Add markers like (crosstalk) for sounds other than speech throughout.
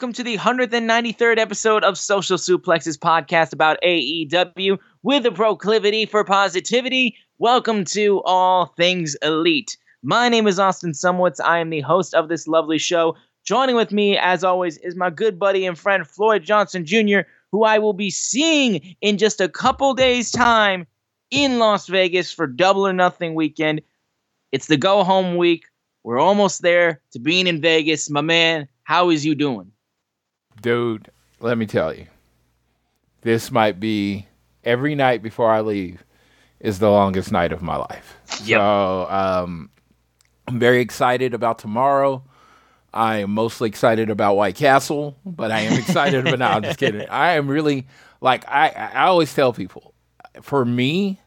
Welcome to the 193rd episode of Social Suplexes podcast about AEW with a proclivity for positivity. Welcome to All Things Elite. My name is Austin Szumowicz. I am the host of this lovely show. Joining with me, as always, is my good buddy and friend Floyd Johnson Jr., who I will be seeing in just a couple days' time in Las Vegas for Double or Nothing weekend. It's the go home week. We're almost there to being in Vegas. My man, how is you doing? Dude, let me tell you, this might be every night before I leave is the longest night of my life. Yep. So um, I'm very excited about tomorrow. I am mostly excited about White Castle, but I am excited. but no, I'm just kidding. (laughs) I am really like I. I always tell people, for me,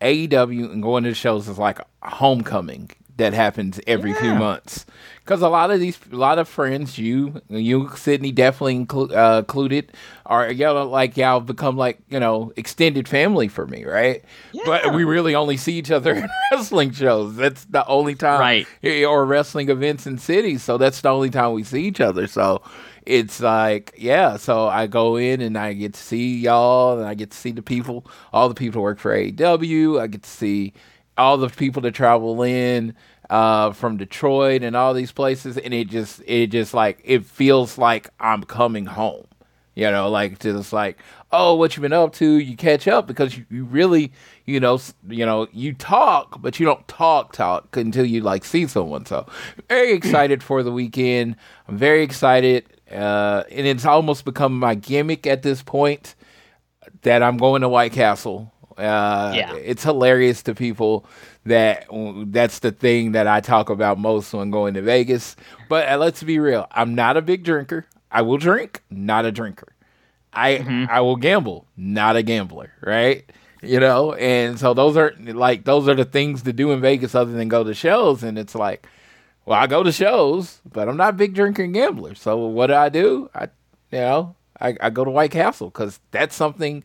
AEW and going to the shows is like homecoming that happens every few months. Because a lot of these, a lot of friends, you, you, Sydney, definitely inclu- uh, included, are y'all like y'all become like you know extended family for me, right? But we really only see each other (laughs) in wrestling shows. That's the only time, Right. Or wrestling events in cities. So that's the only time we see each other. So it's like, yeah. So I go in and I get to see y'all, and I get to see the people, all the people who work for AEW. I get to see all the people that travel in uh, from Detroit and all these places, and it just, it just like, it feels like I'm coming home. You know, like just like, oh, what you been up to? You catch up because you, you really, you know, you know, you talk, but you don't talk talk until you like see someone. So, very excited for the weekend. I'm very excited, uh, and it's almost become my gimmick at this point that I'm going to White Castle. Uh, Yeah. it's hilarious to people that that's the thing that I talk about most when going to Vegas. But uh, let's be real, I'm not a big drinker. I will drink, not a drinker. I I will gamble, not a gambler, right? You know, and so those are like those are the things to do in Vegas other than go to shows. And it's like, well, I go to shows, but I'm not a big drinker and gambler. So what do I do? I you know, I, I go to White Castle because that's something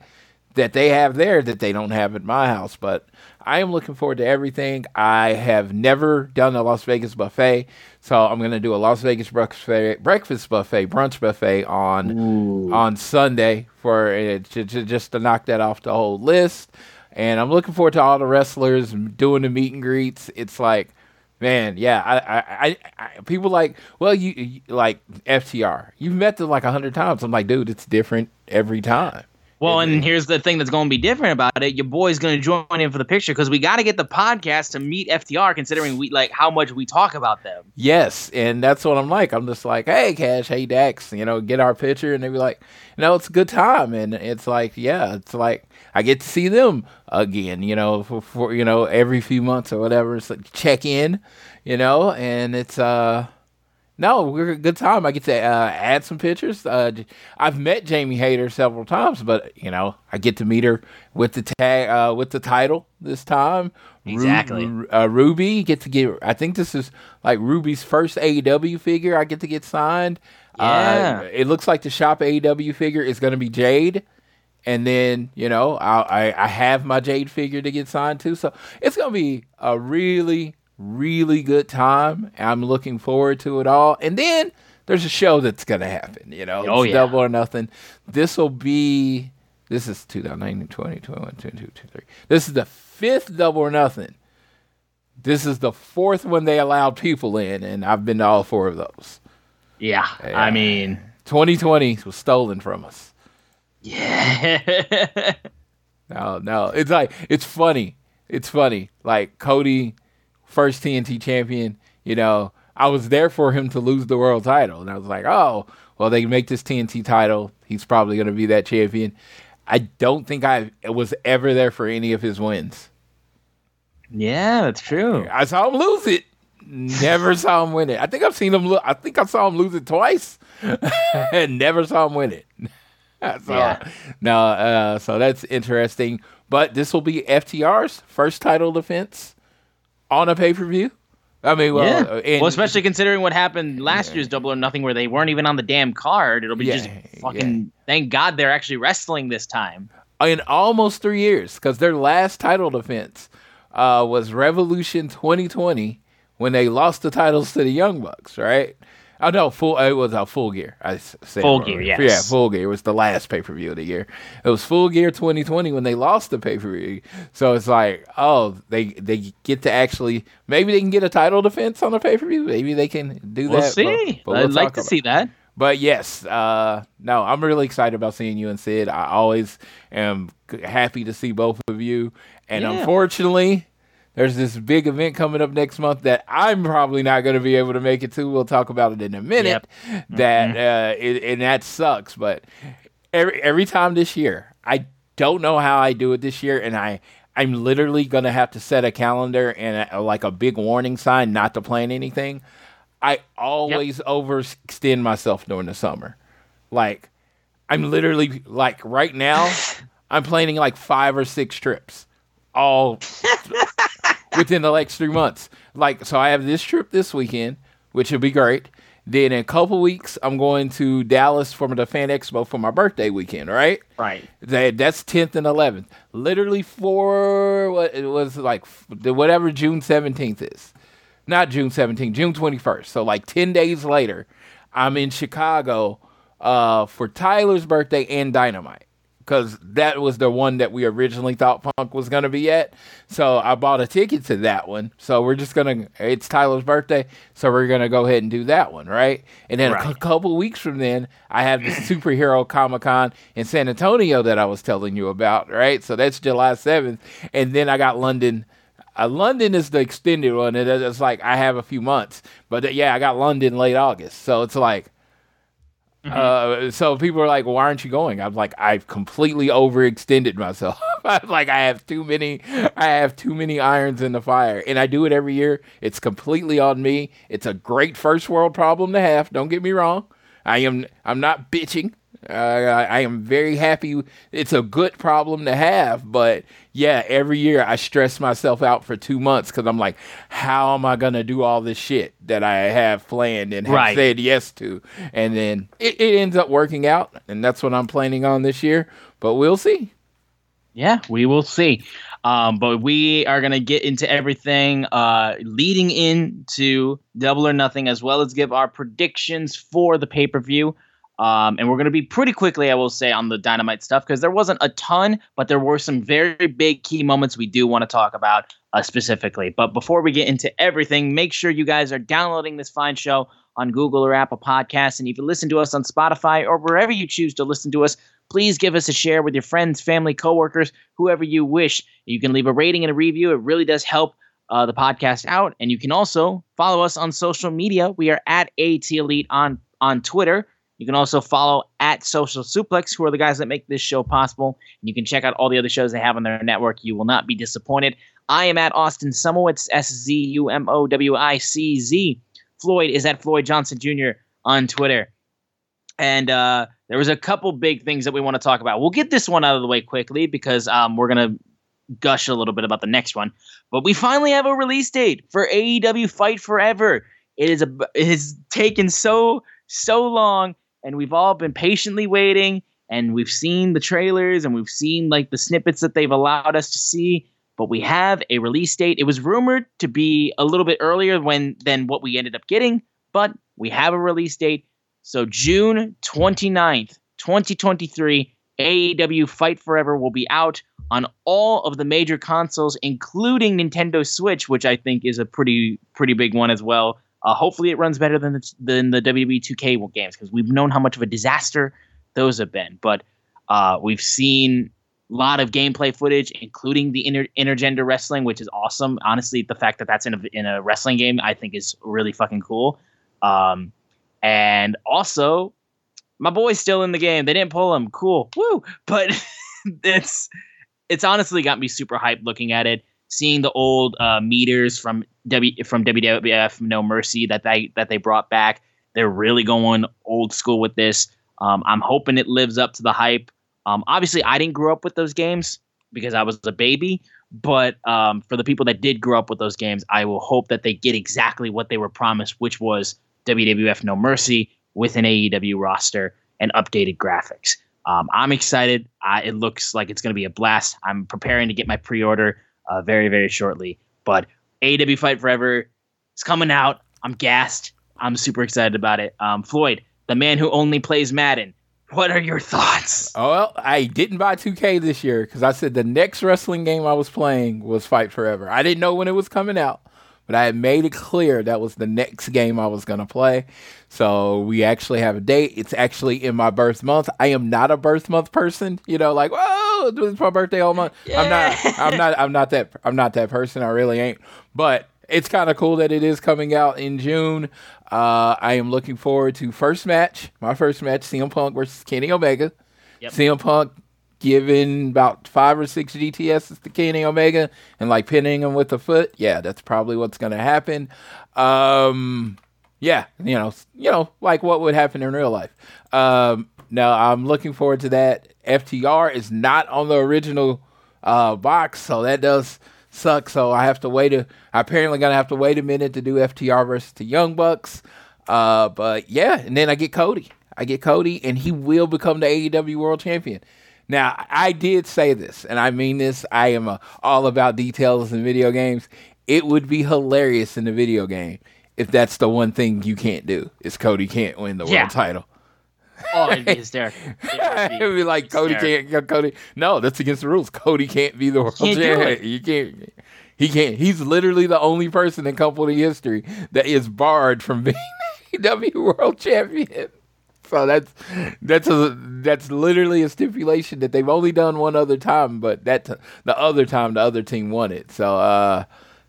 that they have there that they don't have at my house. But I am looking forward to everything. I have never done a Las Vegas buffet, so I'm going to do a Las Vegas breakfast breakfast buffet, brunch buffet on on Sunday for uh, to, to, just to knock that off the whole list. And I'm looking forward to all the wrestlers doing the meet and greets. It's like. Man, yeah, I, I, I, I people like, well, you, you like FTR. You've met them like a hundred times. I'm like, dude, it's different every time. Well, and here's the thing that's going to be different about it. Your boy's going to join in for the picture because we got to get the podcast to meet FTR, considering we like how much we talk about them. Yes, and that's what I'm like. I'm just like, hey, Cash, hey, Dax, you know, get our picture, and they be like, no, it's a good time, and it's like, yeah, it's like I get to see them again, you know, for, for you know every few months or whatever. It's like check in, you know, and it's uh. No, we're a good time. I get to uh, add some pictures. Uh, I've met Jamie Hayter several times, but you know, I get to meet her with the tag, uh, with the title this time. Exactly. Ru- uh, Ruby get to get. I think this is like Ruby's first AEW figure. I get to get signed. Yeah. Uh, it looks like the shop AEW figure is going to be Jade, and then you know I, I I have my Jade figure to get signed too. So it's going to be a really really good time. I'm looking forward to it all. And then there's a show that's gonna happen. You know, Oh, yeah. double or nothing. This will be. This is 2019, 20, 21, 22, 23. This is the fifth double or nothing. This is the fourth one they allowed people in, and I've been to all four of those. Yeah, I mean, 2020 was stolen from us. yeah. (laughs) No, no. It's like it's funny. It's funny. Like Cody, first TNT champion. You know, I was there for him to lose the world title, and I was like, oh, well, they make this TNT title. He's probably going to be that champion. I don't think I was ever there for any of his wins. yeah, that's true. I saw him lose it. Never saw him win it. I think I've seen him. Lo- I think I saw him lose it twice, and (laughs) never saw him win it. (laughs) so, Yeah. No, uh, so that's interesting. But this will be FTR's first title defense on a pay per view. I mean, well, yeah. uh, and- well, especially considering what happened last year's Double or Nothing, where they weren't even on the damn card. It'll be Yeah, just fucking. Thank God they're actually wrestling this time. in almost three years because their last title defense uh, was Revolution 2020 when they lost the titles to the Young Bucks, right? Oh no, full. It was a full gear. I said Full. Gear, yes. Yeah, full gear was the last pay per view of the year. It was full gear 2020 when they lost the pay per view. So it's like, oh, they they get to actually maybe they can get a title defense on the pay per view. Maybe they can do We'll that. see. but- but we'll I'd like to see that. but yes, uh, no, I'm really excited about seeing you and Sid. I always am happy to see both of you. And Yeah. unfortunately, there's this big event coming up next month that I'm probably not going to be able to make it to. We'll talk about it in a minute. That uh, it, and that sucks. But every every time this year, I don't know how I do it this year, and I. I'm literally gonna have to set a calendar and a, like a big warning sign not to plan anything. I always overextend myself during the summer. Like, I'm literally like right now, (laughs) I'm planning like five or six trips, all (laughs) within the next three months. Like, so I have this trip this weekend, which will be great. Then in a couple weeks, I'm going to Dallas for the Fan Expo for my birthday weekend. Right? Right. That that's tenth and eleventh. Literally for what it was like whatever June seventeenth is, not June seventeenth, June twenty first. So like ten days later, I'm in Chicago uh, for Tyler's birthday and Dynamite because that was the one that we originally thought Punk was gonna be at. So I bought a ticket to that one. So we're just gonna. It's Tyler's birthday, so we're gonna go ahead and do that one, right? And then a Right. cou- couple weeks from then, I have the superhero Comic Con in San Antonio that I was telling you about, right? So that's July 7th. And then I got London. Uh, London is the extended one. and It's like I have a few months. But uh, yeah, I got London late August. So it's like, uh, so people are like, "Why aren't you going?" I'm like, "I've completely overextended myself. (laughs) I'm like, I have too many, I have too many irons in the fire, and I do it every year. It's completely on me. It's a great first world problem to have. Don't get me wrong. I am, I'm not bitching. Uh, I, I am very happy. It's a good problem to have, but yeah, every year I stress myself out for two months because I'm like, how am I gonna do all this shit that I have planned and have Right. said yes to? And then it, it ends up working out, and that's what I'm planning on this year. But we'll see. Yeah, we will see. Um, but we are gonna get into everything uh, leading into Double or Nothing, as well as give our predictions for the pay per view. Um, and we're gonna be pretty quickly, I will say, on the Dynamite stuff because there wasn't a ton, but there were some very big key moments we do want to talk about uh, specifically. But before we get into everything, make sure you guys are downloading this fine show on Google or Apple Podcasts, and if you listen to us on Spotify or wherever you choose to listen to us, please give us a share with your friends, family, coworkers, whoever you wish. You can leave a rating and a review. It really does help uh, the podcast out. And you can also follow us on social media. We are at AT Elite on on Twitter. You can also follow at Social Suplex, who are the guys that make this show possible. And you can check out all the other shows they have on their network. You will not be disappointed. I am at Austin Szumowicz, S Z U M O W I C Z. Floyd is at Floyd Johnson Jr. on Twitter. And uh, there was a couple big things that we want to talk about. We'll get this one out of the way quickly because um, we're gonna gush a little bit about the next one. But we finally have a release date for AEW Fight Forever. It is a it has taken so so long, and we've all been patiently waiting. And we've seen the trailers and we've seen like the snippets that they've allowed us to see. but we have a release date. It was rumored to be a little bit earlier when than what we ended up getting, but we have a release date. So June 29th, 2023, AEW Fight Forever will be out on all of the major consoles, including Nintendo Switch, which I think is a pretty pretty big one as well. Uh, hopefully, it runs better than the, than the WWE 2K games because we've known how much of a disaster those have been. But uh, we've seen a lot of gameplay footage, including the inter- intergender wrestling, which is awesome. Honestly, the fact that that's in a, in a wrestling game, I think, is really fucking cool. Um, and also, my boy's still in the game. They didn't pull him. Cool. Woo. (laughs) But (laughs) it's it's honestly got me super hyped looking at it. Seeing the old uh, meters from W from WWF No Mercy that they that they brought back. They're really going old school with this. Um, I'm hoping it lives up to the hype. Um, obviously, I didn't grow up with those games because I was a baby. But um, for the people that did grow up with those games, I will hope that they get exactly what they were promised, which was WWF No Mercy with an AEW roster and updated graphics. Um, I'm excited. It looks like it's going to be a blast. I'm preparing to get my pre-order uh, very, very shortly. But AEW Fight Forever is coming out. I'm gassed. I'm super excited about it. Um, Floyd, the man who only plays Madden, what are your thoughts? Oh, well, I didn't buy 2K this year because I said the next wrestling game I was playing was Fight Forever. I didn't know when it was coming out, but I had made it clear that was the next game I was going to play. So we actually have a date. It's actually in my birth month. I am not a birth month person, you know, like, whoa, it's my birthday all month. I'm not, I'm not, I'm not that, I'm not that person. I really ain't. But it's kind of cool that it is coming out in June. Uh, I am looking forward to first match, my first match, CM Punk versus Kenny Omega. Yep. CM Punk giving about five or six GTS to Kenny Omega and like pinning him with a foot. Yeah, that's probably what's going to happen. Um, yeah, you know, you know, like what would happen in real life. Um, now I'm looking forward to that. FTR is not on the original uh, box, so that does suck. So I have to wait. A, I apparently gonna have to wait a minute to do FTR versus the Young Bucks. Uh, but yeah, and then I get Cody. I get Cody, and he will become the AEW World Champion. Now, I did say this, and I mean this. I am uh all about details in video games. It would be hilarious in the video game if that's the one thing you can't do is Cody can't win the Yeah. world title. Oh, it'd be hysterical. (laughs) It It'd be like Cody can't. Cody, no, that's against the rules. Cody can't be the world champion. You can't. He can't. He's literally the only person in company history that is barred from being the (laughs) AEW World Champion. So that's that's a that's literally a stipulation that they've only done one other time, but that the other time the other team won it. So uh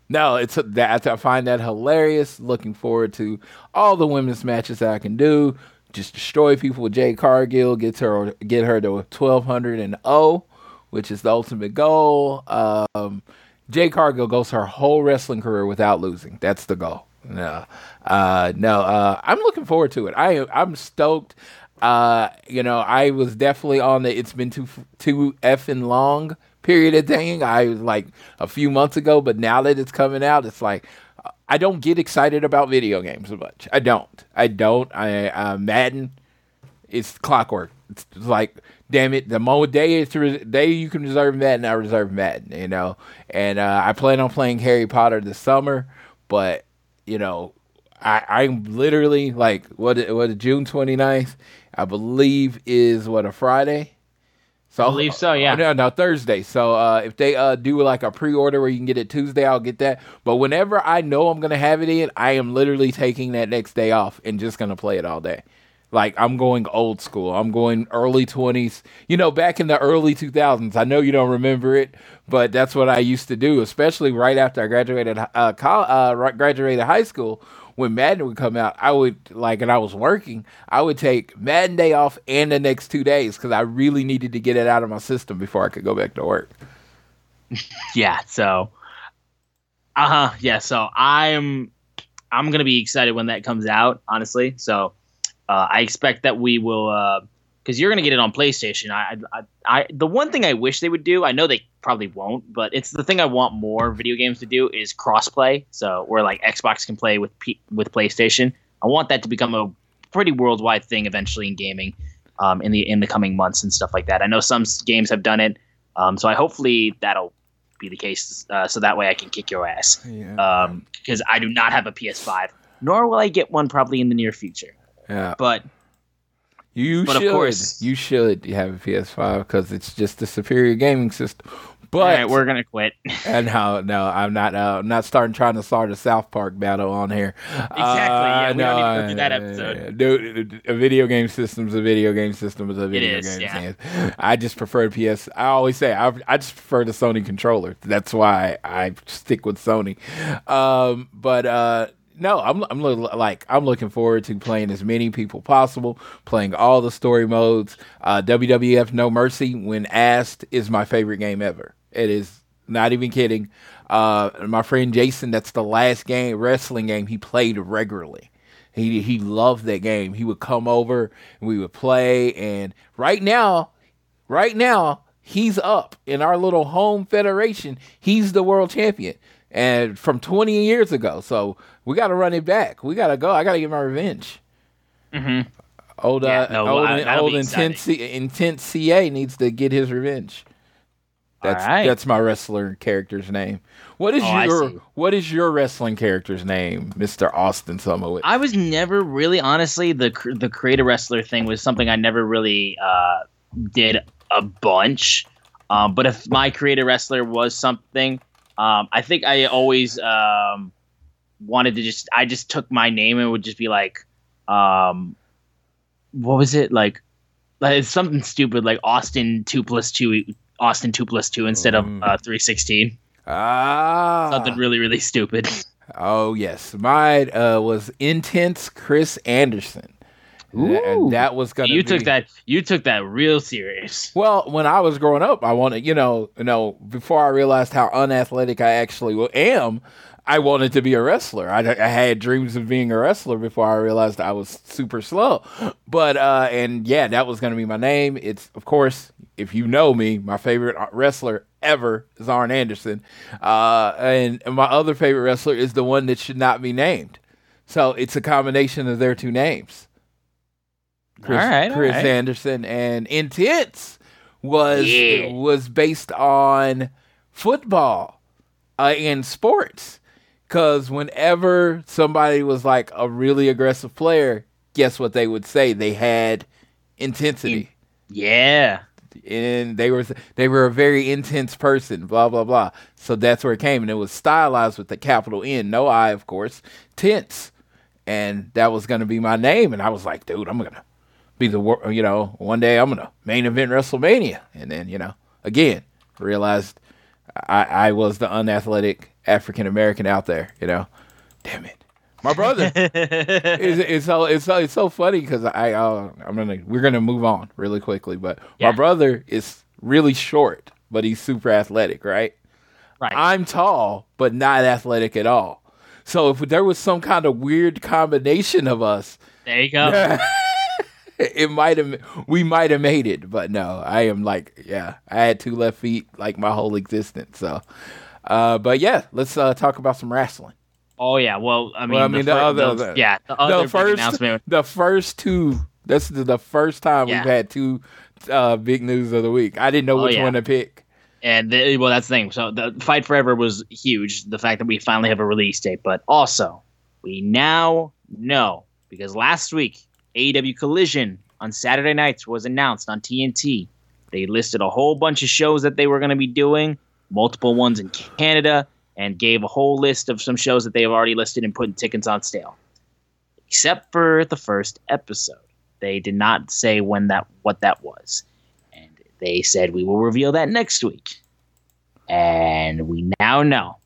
no, it's that I find that hilarious. Looking forward to all the women's matches that I can do. Just destroy people with Jade Cargill, get her get her to twelve hundred and oh, which is the ultimate goal. Um, Jade Cargill goes her whole wrestling career without losing. That's the goal. No, uh, no, uh, I'm looking forward to it. I I'm stoked. Uh, you know, I was definitely on the it's been too too effing long period of thing. I was like a few months ago, but now that it's coming out, it's like I don't get excited about video games as much. I don't. I don't. I uh, Madden, it's clockwork. It's like, damn it, the moment day is re- day you can reserve Madden, I reserve Madden. You know, and uh, I plan on playing Harry Potter this summer, but you know, I, I'm literally like what what June 29th, I believe is what a Friday. So I believe so, yeah. No, no, Thursday. So uh, if they uh, do like a pre-order where you can get it Tuesday, I'll get that. But whenever I know I'm gonna have it in, I am literally taking that next day off and just gonna play it all day. Like I'm going old school. I'm going early 20s. You know, back in the early 2000s. I know you don't remember it, but that's what I used to do, especially right after I graduated uh, col- uh graduated high school. When Madden would come out, I would like, and I was working. I would take Madden day off and the next two days because I really needed to get it out of my system before I could go back to work. (laughs) yeah so uh-huh yeah so i'm i'm gonna be excited when that comes out honestly so uh, i expect that we will uh because you're gonna get it on playstation I, I i the one thing i wish they would do i know they probably won't but it's the thing i want more video games to do is crossplay so where like xbox can play with P- with playstation i want that to become a pretty worldwide thing eventually in gaming um, in the in the coming months and stuff like that i know some games have done it um, so i hopefully that'll be the case, uh, so that way I can kick your ass. Yeah. Um, because I do not have a PS5, nor will I get one probably in the near future. Yeah. But You But of should. course- you should have a PS5 because it's just a superior gaming system. But all right, we're gonna quit. (laughs) and no, no, I'm not. Uh, I'm not starting trying to start a South Park battle on here. Exactly, yeah, we don't need to go through that uh, episode. Dude, a video game system's a video game system is a video is, game. yeah. system. I just prefer PS. I always say I, I just prefer the Sony controller. That's why I stick with Sony. Um, but uh, no, I'm I'm lo- like I'm looking forward to playing as many people possible, playing all the story modes. Uh, WWF No Mercy, when asked, is my favorite game ever. It is not even kidding. Uh, my friend Jason, that's the last game wrestling game he played regularly. He he loved that game. He would come over and we would play. And right now, right now, he's up in our little home federation. He's the world champion, and from 20 years ago. So we got to run it back. We got to go. I got to get my revenge. Mm-hmm. Old, Yeah, uh, no, old, uh, old intense, intense CA needs to get his revenge. That's right. that's my wrestler character's name. What is Oh, your what is your wrestling character's name, Mister Austin Summerwood? I was never really, honestly, the the creator wrestler thing was something I never really uh, did a bunch. Um, but if my creator wrestler was something, um, I think I always um, wanted to just I just took my name and would just be like, um, what was it like? Like it's something stupid like Austin two plus two, Austin two plus two instead of Mm. uh, three sixteen. ah, Something really really stupid. (laughs) Oh yes, mine uh, was intense Chris Anderson. And Ooh. that was gonna. you be- took that you took that real serious. Well, when I was growing up, I wanted, you know, you know, before I realized how unathletic I actually am, I wanted to be a wrestler. I, I had dreams of being a wrestler before I realized I was super slow. But uh, and yeah, that was going to be my name. It's of course, if you know me, my favorite wrestler ever is Arn Anderson, uh, and my other favorite wrestler is the one that should not be named. So it's a combination of their two names. Chris, All right, all Chris right. Anderson and Intense was Yeah. was based on football uh, and sports. Because whenever somebody was like a really aggressive player, guess what they would say? They had intensity Yeah. and they were they were a very intense person, blah blah blah. So that's where it came, and it was stylized with the capital N, no I, of course, tense, and that was gonna be my name. And I was like, dude, I'm gonna be the you know one day I'm gonna main event WrestleMania, and then you know again realized I, I was the unathletic African American out there, you know. Damn it, my brother. (laughs) it's, it's so it's so it's so funny because I uh, I'm gonna we're gonna move on really quickly, but Yeah. my brother is really short, but he's super athletic, right? Right. I'm tall, but not athletic at all. So if there was some kind of weird combination of us, there you go. (laughs) it might have we might have made it, but no, I am like yeah, I had two left feet like my whole existence. So, uh, but yeah, let's uh, talk about some wrestling. Oh yeah. Well, I mean, Well, I mean, the fir- other- the- the- yeah, the other the first announcement. the first two this is the first time Yeah. we've had two uh big news of the week i didn't know Oh, which yeah. one to pick And the, well, that's the thing. So the Fight Forever was huge. The fact that we finally have a release date, but also we now know because last week AEW Collision on Saturday nights was announced on TNT. They listed a whole bunch of shows that they were going to be doing, multiple ones in Canada, and gave a whole list of some shows that they have already listed and putting tickets on sale. Except for the first episode, they did not say when that what that was and they said we will reveal that next week. And we now know.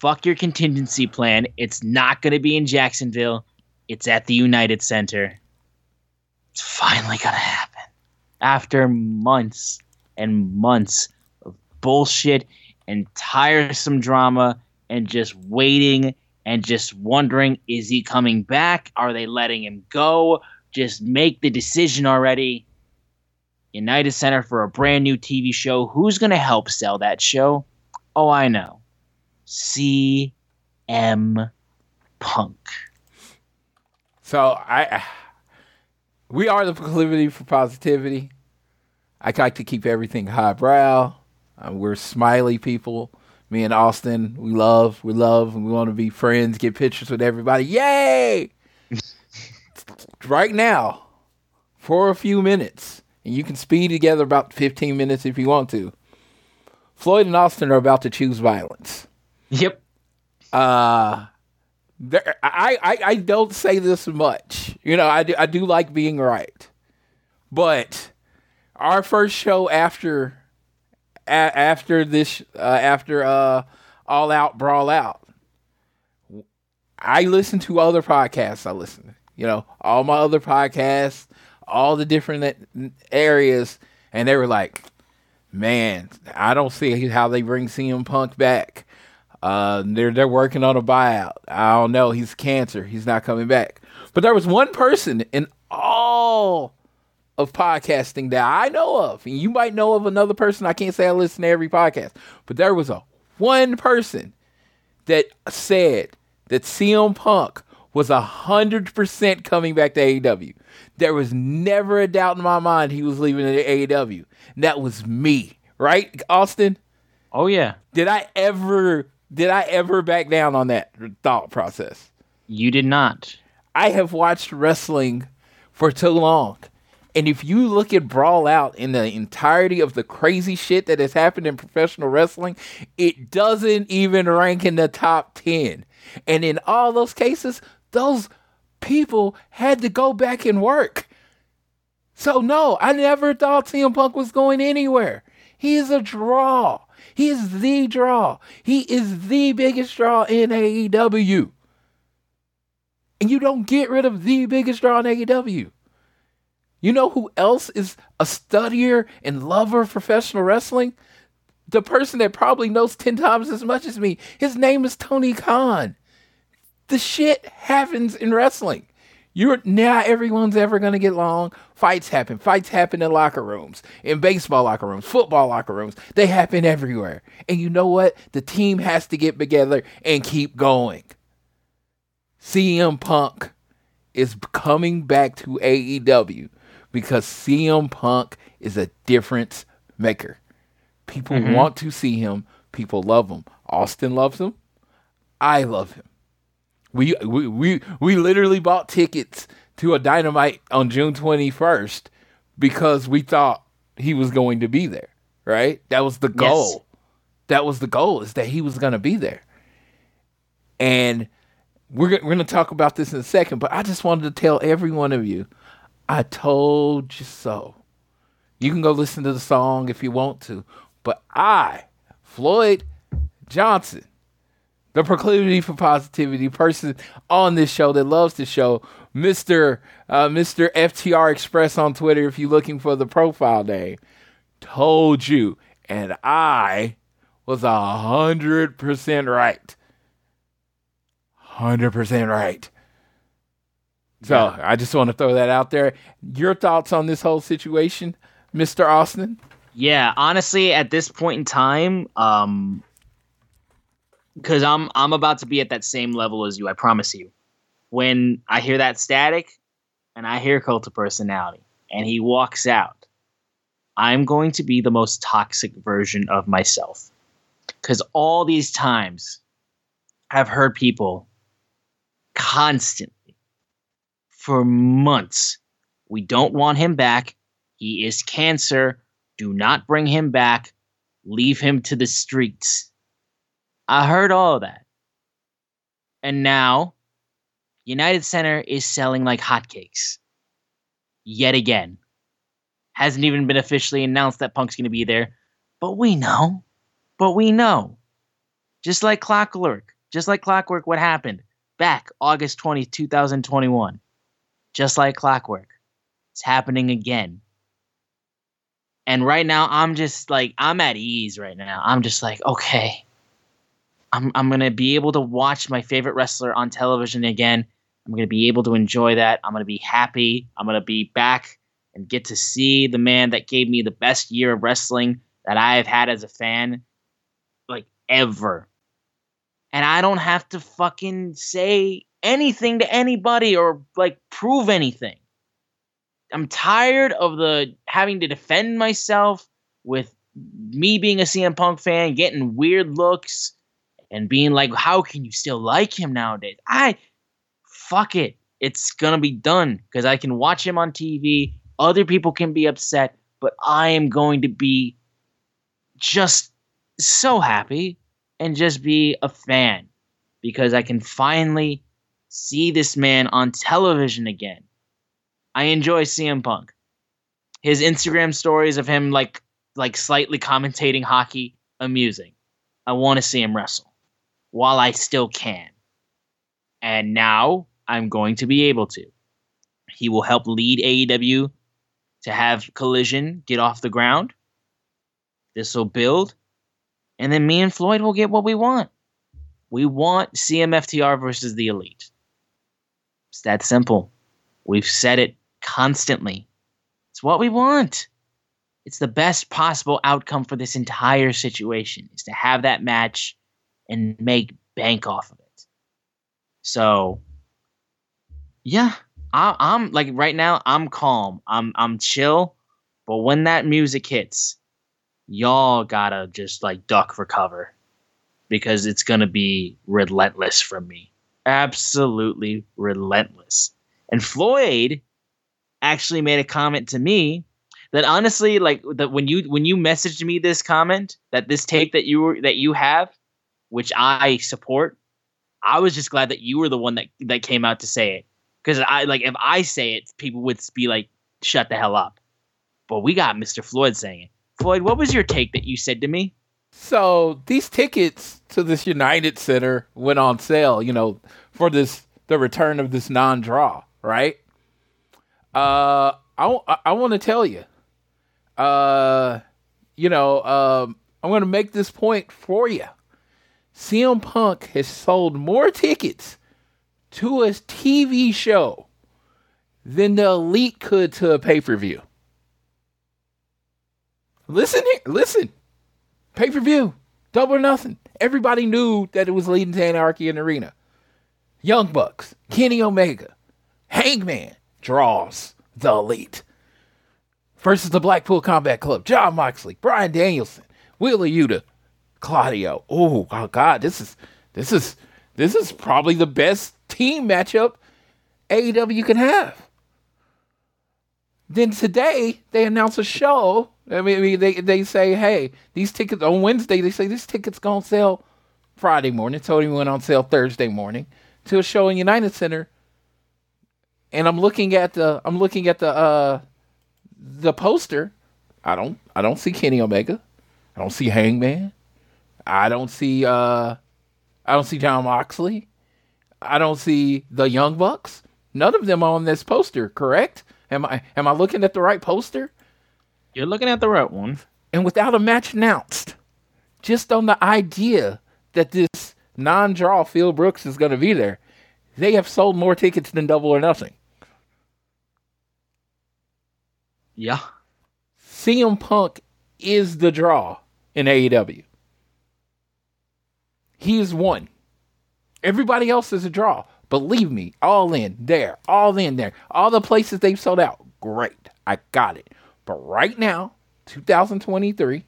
Fuck your contingency plan. It's not going to be in Jacksonville. It's at the United Center. It's finally going to happen. After months and months bullshit and tiresome drama and just waiting and just wondering is he coming back? Are they letting him go? Just make the decision already. United Center for a brand new TV show. Who's going to help sell that show? Oh, I know. CM Punk. so i we are the proclivity for positivity i like to keep everything highbrow Uh, we're smiley people. Me and Austin, we love, we love, and we want to be friends, get pictures with everybody. Yay! (laughs) right now, for a few minutes, and you can speed together about 15 minutes if you want to. Floyd and Austin are about to choose violence. Yep. Uh, there, I, I, I don't say this much. You know, I do, I do like being right. But our first show after a, after this uh, after uh all out brawl out i listen to other podcasts i listen you know all my other podcasts all the different areas and they were like man i don't see how they bring CM Punk back. Uh they're they're working on a buyout. I don't know. He's cancer. He's not coming back. But there was one person in all of podcasting that I know of. And you might know of another person. I can't say I listen to every podcast, but there was a one person that said that CM Punk was a hundred percent coming back to AEW. There was never a doubt in my mind he was leaving the AEW. And that was me, right, Austin? Oh yeah. Did I ever did I ever back down on that thought process? You did not. I have watched wrestling for too long. And if you look at Brawl Out in the entirety of the crazy shit that has happened in professional wrestling, it doesn't even rank in the top 10. And in all those cases, those people had to go back and work. So, no, I never thought CM Punk was going anywhere. He is a draw. He is the draw. He is the biggest draw in AEW. And you don't get rid of the biggest draw in AEW. You know who else is a studier and lover of professional wrestling? The person that probably knows 10 times as much as me. His name is Tony Khan. The shit happens in wrestling. You're not everyone's ever gonna get along. Fights happen. Fights happen in locker rooms, in baseball locker rooms, football locker rooms. They happen everywhere. And you know what? The team has to get together and keep going. CM Punk is coming back to AEW because CM Punk is a difference maker. People Mhm. want to see him. People love him. Austin loves him. I love him. We we we, we literally bought tickets to a dynamite on June 21st because we thought he was going to be there, right? That was the goal. That was the goal is that he was going to be there. And we're we're going to talk about this in a second, but I just wanted to tell every one of you I told you so. You can go listen to the song if you want to, but I, Floyd Johnson, the proclivity for positivity person on this show that loves the show, Mister uh, Mister FTR Express on Twitter. If you're looking for the profile name, told you, and I was a hundred percent right. Hundred percent right. So I just want to throw that out there. Your thoughts on this whole situation, Mister Austin? Yeah, honestly, at this point in time, um, because I'm I'm about to be at that same level as you. I promise you. When I hear that static, and I hear cult of personality, and he walks out, I'm going to be the most toxic version of myself. Because all these times, I've heard people constantly for months. We don't want him back. He is cancer. Do not bring him back. Leave him to the streets. I heard all of that. And now, United Center is selling like hotcakes. Yet again. Hasn't even been officially announced that Punk's going to be there. But we know. But we know. Just like clockwork. Just like clockwork, what happened? Back August 20th, 2021. Just like clockwork. It's happening again. And right now I'm just like I'm at ease right now. I'm just like, okay. I'm I'm going to be able to watch my favorite wrestler on television again. I'm going to be able to enjoy that. I'm going to be happy. I'm going to be back and get to see the man that gave me the best year of wrestling that I have had as a fan like ever. And I don't have to fucking say anything to anybody or like prove anything. I'm tired of the having to defend myself with me being a CM Punk fan, getting weird looks and being like, how can you still like him nowadays? I fuck it. It's gonna be done because I can watch him on TV. Other people can be upset, but I am going to be just so happy and just be a fan because I can finally see this man on television again. I enjoy CM Punk. His Instagram stories of him like like slightly commentating hockey amusing. I want to see him wrestle while I still can. And now I'm going to be able to. He will help lead AEW to have Collision get off the ground. This will build. And then me and Floyd will get what we want. We want CMFTR versus the Elite. It's that simple. We've said it constantly. It's what we want. It's the best possible outcome for this entire situation is to have that match and make bank off of it. So, yeah, I, I'm like right now. I'm calm. I'm I'm chill. But when that music hits, y'all gotta just like duck for cover because it's gonna be relentless from me. Absolutely relentless. And Floyd actually made a comment to me that honestly, like that when you when you messaged me this comment that this take that you were that you have, which I support, I was just glad that you were the one that that came out to say it because I like if I say it, people would be like, "Shut the hell up." But we got Mr. Floyd saying it. Floyd, what was your take that you said to me? So these tickets to this United Center went on sale, you know, for this the return of this non-draw, right? Uh, I I, want to tell you, uh, you know, um, I'm going to make this point for you. CM Punk has sold more tickets to a TV show than the Elite could to a pay per view. Listen here, listen. Pay per view, double or nothing. Everybody knew that it was leading to Anarchy in the Arena. Young Bucks, Kenny Omega, Hangman draws the Elite versus the Blackpool Combat Club. Jon Moxley, Bryan Danielson, Wheeler Yuta, Claudio. Oh, oh God, this is this is this is probably the best team matchup AEW can have. Then today they announce a show. I mean, they they say, hey, these tickets on Wednesday. They say this ticket's gonna sell Friday morning. Tony went on sale Thursday morning to a show in United Center. And I'm looking at the I'm looking at the uh the poster. I don't I don't see Kenny Omega. I don't see Hangman. I don't see uh I don't see Jon Moxley. I don't see the Young Bucks. None of them on this poster, correct? Am I am I looking at the right poster? You're looking at the right one. And without a match announced, just on the idea that this non-draw Phil Brooks is going to be there, they have sold more tickets than Double or Nothing. Yeah. CM Punk is the draw in AEW. He is one. Everybody else is a draw. Believe me, all in there, all in there. All the places they've sold out, great. I got it. But right now, 2023,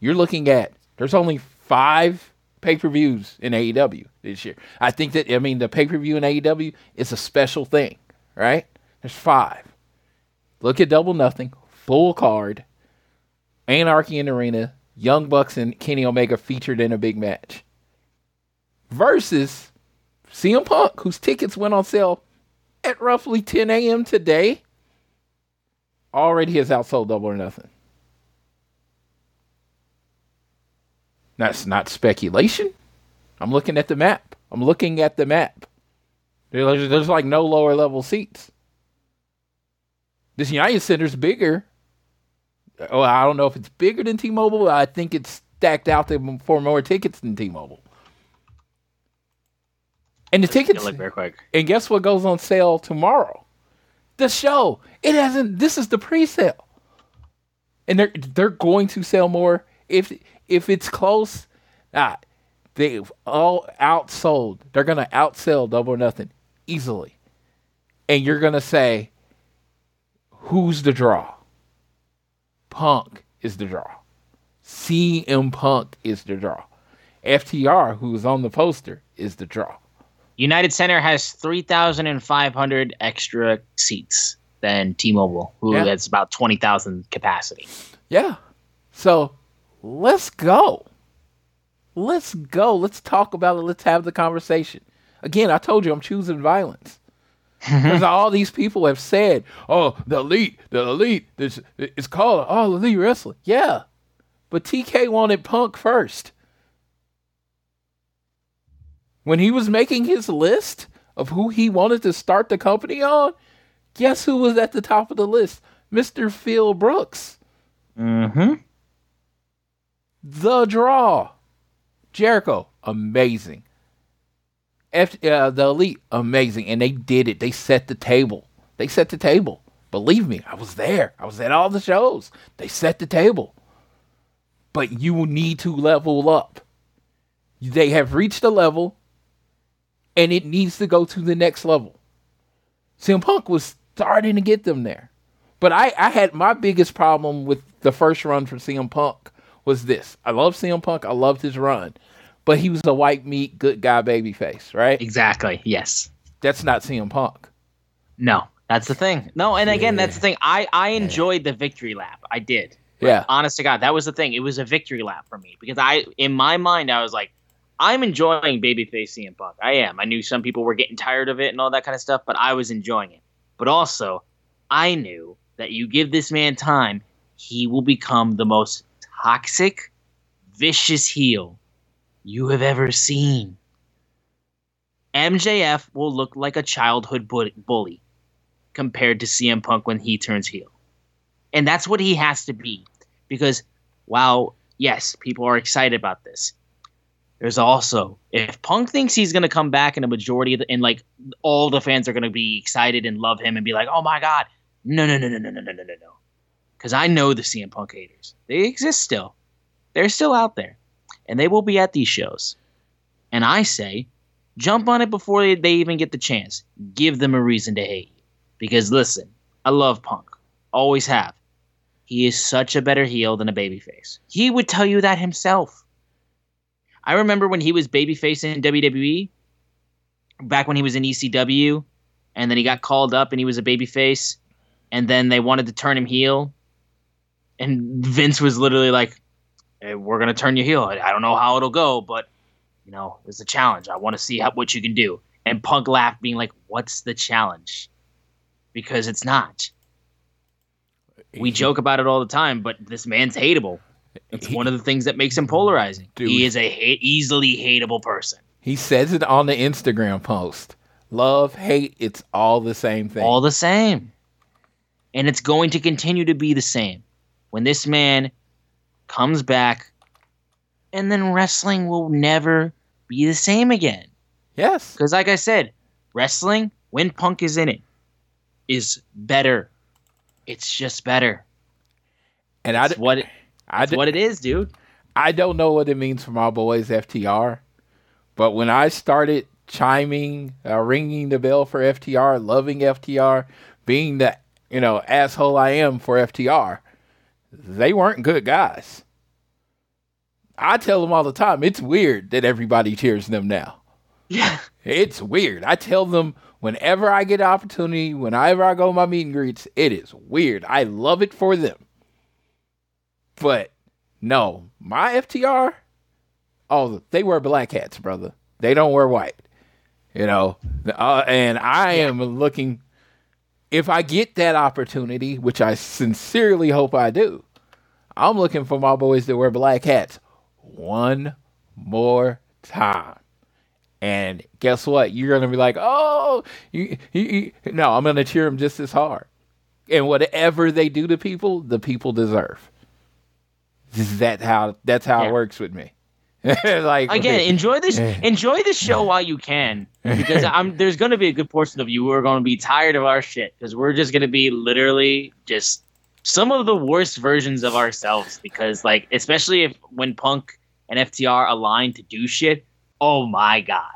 you're looking at there's only five pay per views in AEW this year. I think that, I mean, the pay per view in AEW is a special thing, right? There's five. Look at Double Nothing, full card, Anarchy in Arena, Young Bucks and Kenny Omega featured in a big match. Versus CM Punk, whose tickets went on sale at roughly 10 a.m. today, already has outsold Double or Nothing. That's not speculation. I'm looking at the map. I'm looking at the map. There's, there's like no lower level seats. This United Center's bigger. Oh, I don't know if it's bigger than T-Mobile. I think it's stacked out there for more tickets than T-Mobile. And the tickets. Look very quick. And guess what goes on sale tomorrow? The show. It hasn't. This is the pre-sale, and they're they're going to sell more if if it's close. Ah, they've all outsold. They're gonna outsell Double Nothing easily, and you're gonna say, who's the draw? Punk is the draw. CM Punk is the draw. FTR, who's on the poster, is the draw. United Center has 3,500 extra seats than T-Mobile, who Yeah. has about 20,000 capacity. Yeah. So let's go. Let's go. Let's talk about it. Let's have the conversation. Again, I told you I'm choosing violence. (laughs) Because all these people have said, oh, the elite, the elite, this it's called all elite wrestling. Yeah. But TK wanted Punk first. When he was making his list of who he wanted to start the company on, guess who was at the top of the list? Mr. Phil Brooks. Mm-hmm. The draw. Jericho, amazing. F, uh, the elite, amazing, and they did it. They set the table. They set the table. Believe me, I was there. I was at all the shows. They set the table. But you need to level up. They have reached a level, and it needs to go to the next level. CM Punk was starting to get them there. But I, I had my biggest problem with the first run for CM Punk was this. I love CM Punk. I loved his run. But he was a white meat, good guy baby face, right? Exactly. Yes. That's not CM Punk. No, that's the thing. No, and again, that's the thing. I I enjoyed the victory lap. I did. Yeah. Honest to God, that was the thing. It was a victory lap for me because I, in my mind, I was like, I'm enjoying babyface CM Punk. I am. I knew some people were getting tired of it and all that kind of stuff, but I was enjoying it. But also, I knew that you give this man time, he will become the most toxic, vicious heel you have ever seen. MJF will look like a childhood bully compared to CM Punk when he turns heel. And that's what he has to be. Because while, yes, people are excited about this, there's also, if Punk thinks he's going to come back in a majority of the, and like all the fans are going to be excited and love him and be like, oh my God, no, no, no, no, no, no, no, no, no. Because I know the CM Punk haters. They exist still. They're still out there. And they will be at these shows. And I say, jump on it before they, they even get the chance. Give them a reason to hate you. Because listen, I love Punk. Always have. He is such a better heel than a babyface. He would tell you that himself. I remember when he was babyface in WWE, back when he was in ECW, and then he got called up and he was a babyface, and then they wanted to turn him heel. And Vince was literally like, hey, we're going to turn you heel. I I don't know how it'll go, but you know, it's a challenge. I want to see how, what you can do. And Punk laughed, being like, "What's the challenge?" Because it's not. We joke about it all the time, but this man's hateable. It's one of the things that makes him polarizing. Dude. He is a hate, easily hateable person. He says it on the Instagram post. Love, hate, it's all the same thing. All the same. And it's going to continue to be the same. When this man comes back, and then wrestling will never be the same again. yes. Because, like I said, wrestling, when Punk is in it, is better. It's just better. And I, It's what it, I, it's d- what it is, dude. I don't know what it means for my boys FTR, but when I started chiming, uh, ringing the bell for FTR, loving FTR, being the you know asshole I am for FTR, they weren't good guys. I tell them all the time, it's weird that everybody cheers them now. Yeah. It's weird. I tell them whenever I get an opportunity, whenever I go to my meet and greets, it is weird. I love it for them. But no, my FTR, oh, they wear black hats, brother. They don't wear white. You know, uh, and I am looking. If I get that opportunity, which I sincerely hope I do, I'm looking for my boys to wear black hats one more time. And guess what? You're gonna be like, oh, you, you, you. no, I'm gonna cheer them just as hard. And whatever they do to people, the people deserve. (laughs) That how that's how Yeah. it works with me. (laughs) like Again, enjoy this (laughs) enjoy this show while you can. Because I'm there's gonna be a good portion of you who are gonna be tired of our shit. Because we're just gonna be literally just some of the worst versions of ourselves. Because like especially if when Punk and FTR align to do shit, oh my god.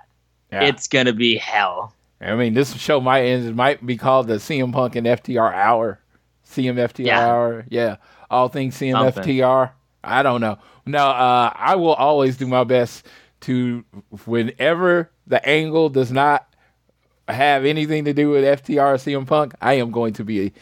Yeah. It's gonna be hell. I mean, this show might it might be called the CM Punk and FTR Hour, CM FTR Yeah. Hour. Yeah, all things CM Something. I don't know. No, uh, I will always do my best to whenever the angle does not have anything to do with FTR or CM Punk, I am going to be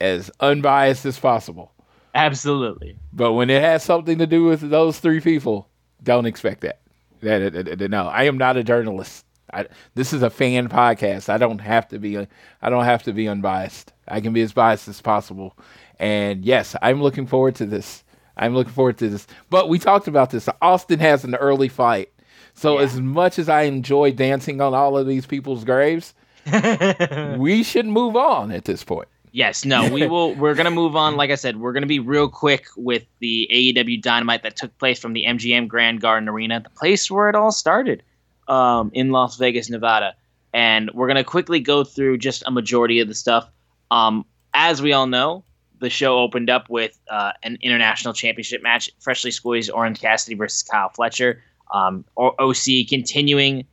as unbiased as possible. Absolutely. But when it has something to do with those three people, don't expect that. That, that- that- no, I am not a journalist. I, this is a fan podcast. I don't have to be. I don't have to be unbiased. I can be as biased as possible. And yes, I'm looking forward to this. I'm looking forward to this. But we talked about this. Austin has an early fight. So Yeah. as much as I enjoy dancing on all of these people's graves, (laughs) we should move on at this point. Yes, no, we (laughs) will. We're gonna move on. Like I said, we're gonna be real quick with the AEW Dynamite that took place from the MGM Grand Garden Arena, the place where it all started, um, in Las Vegas, Nevada. And we're gonna quickly go through just a majority of the stuff. Um, as we all know, the show opened up with uh, an international championship match: freshly squeezed Orange Cassidy versus Kyle Fletcher. Um, OC continuing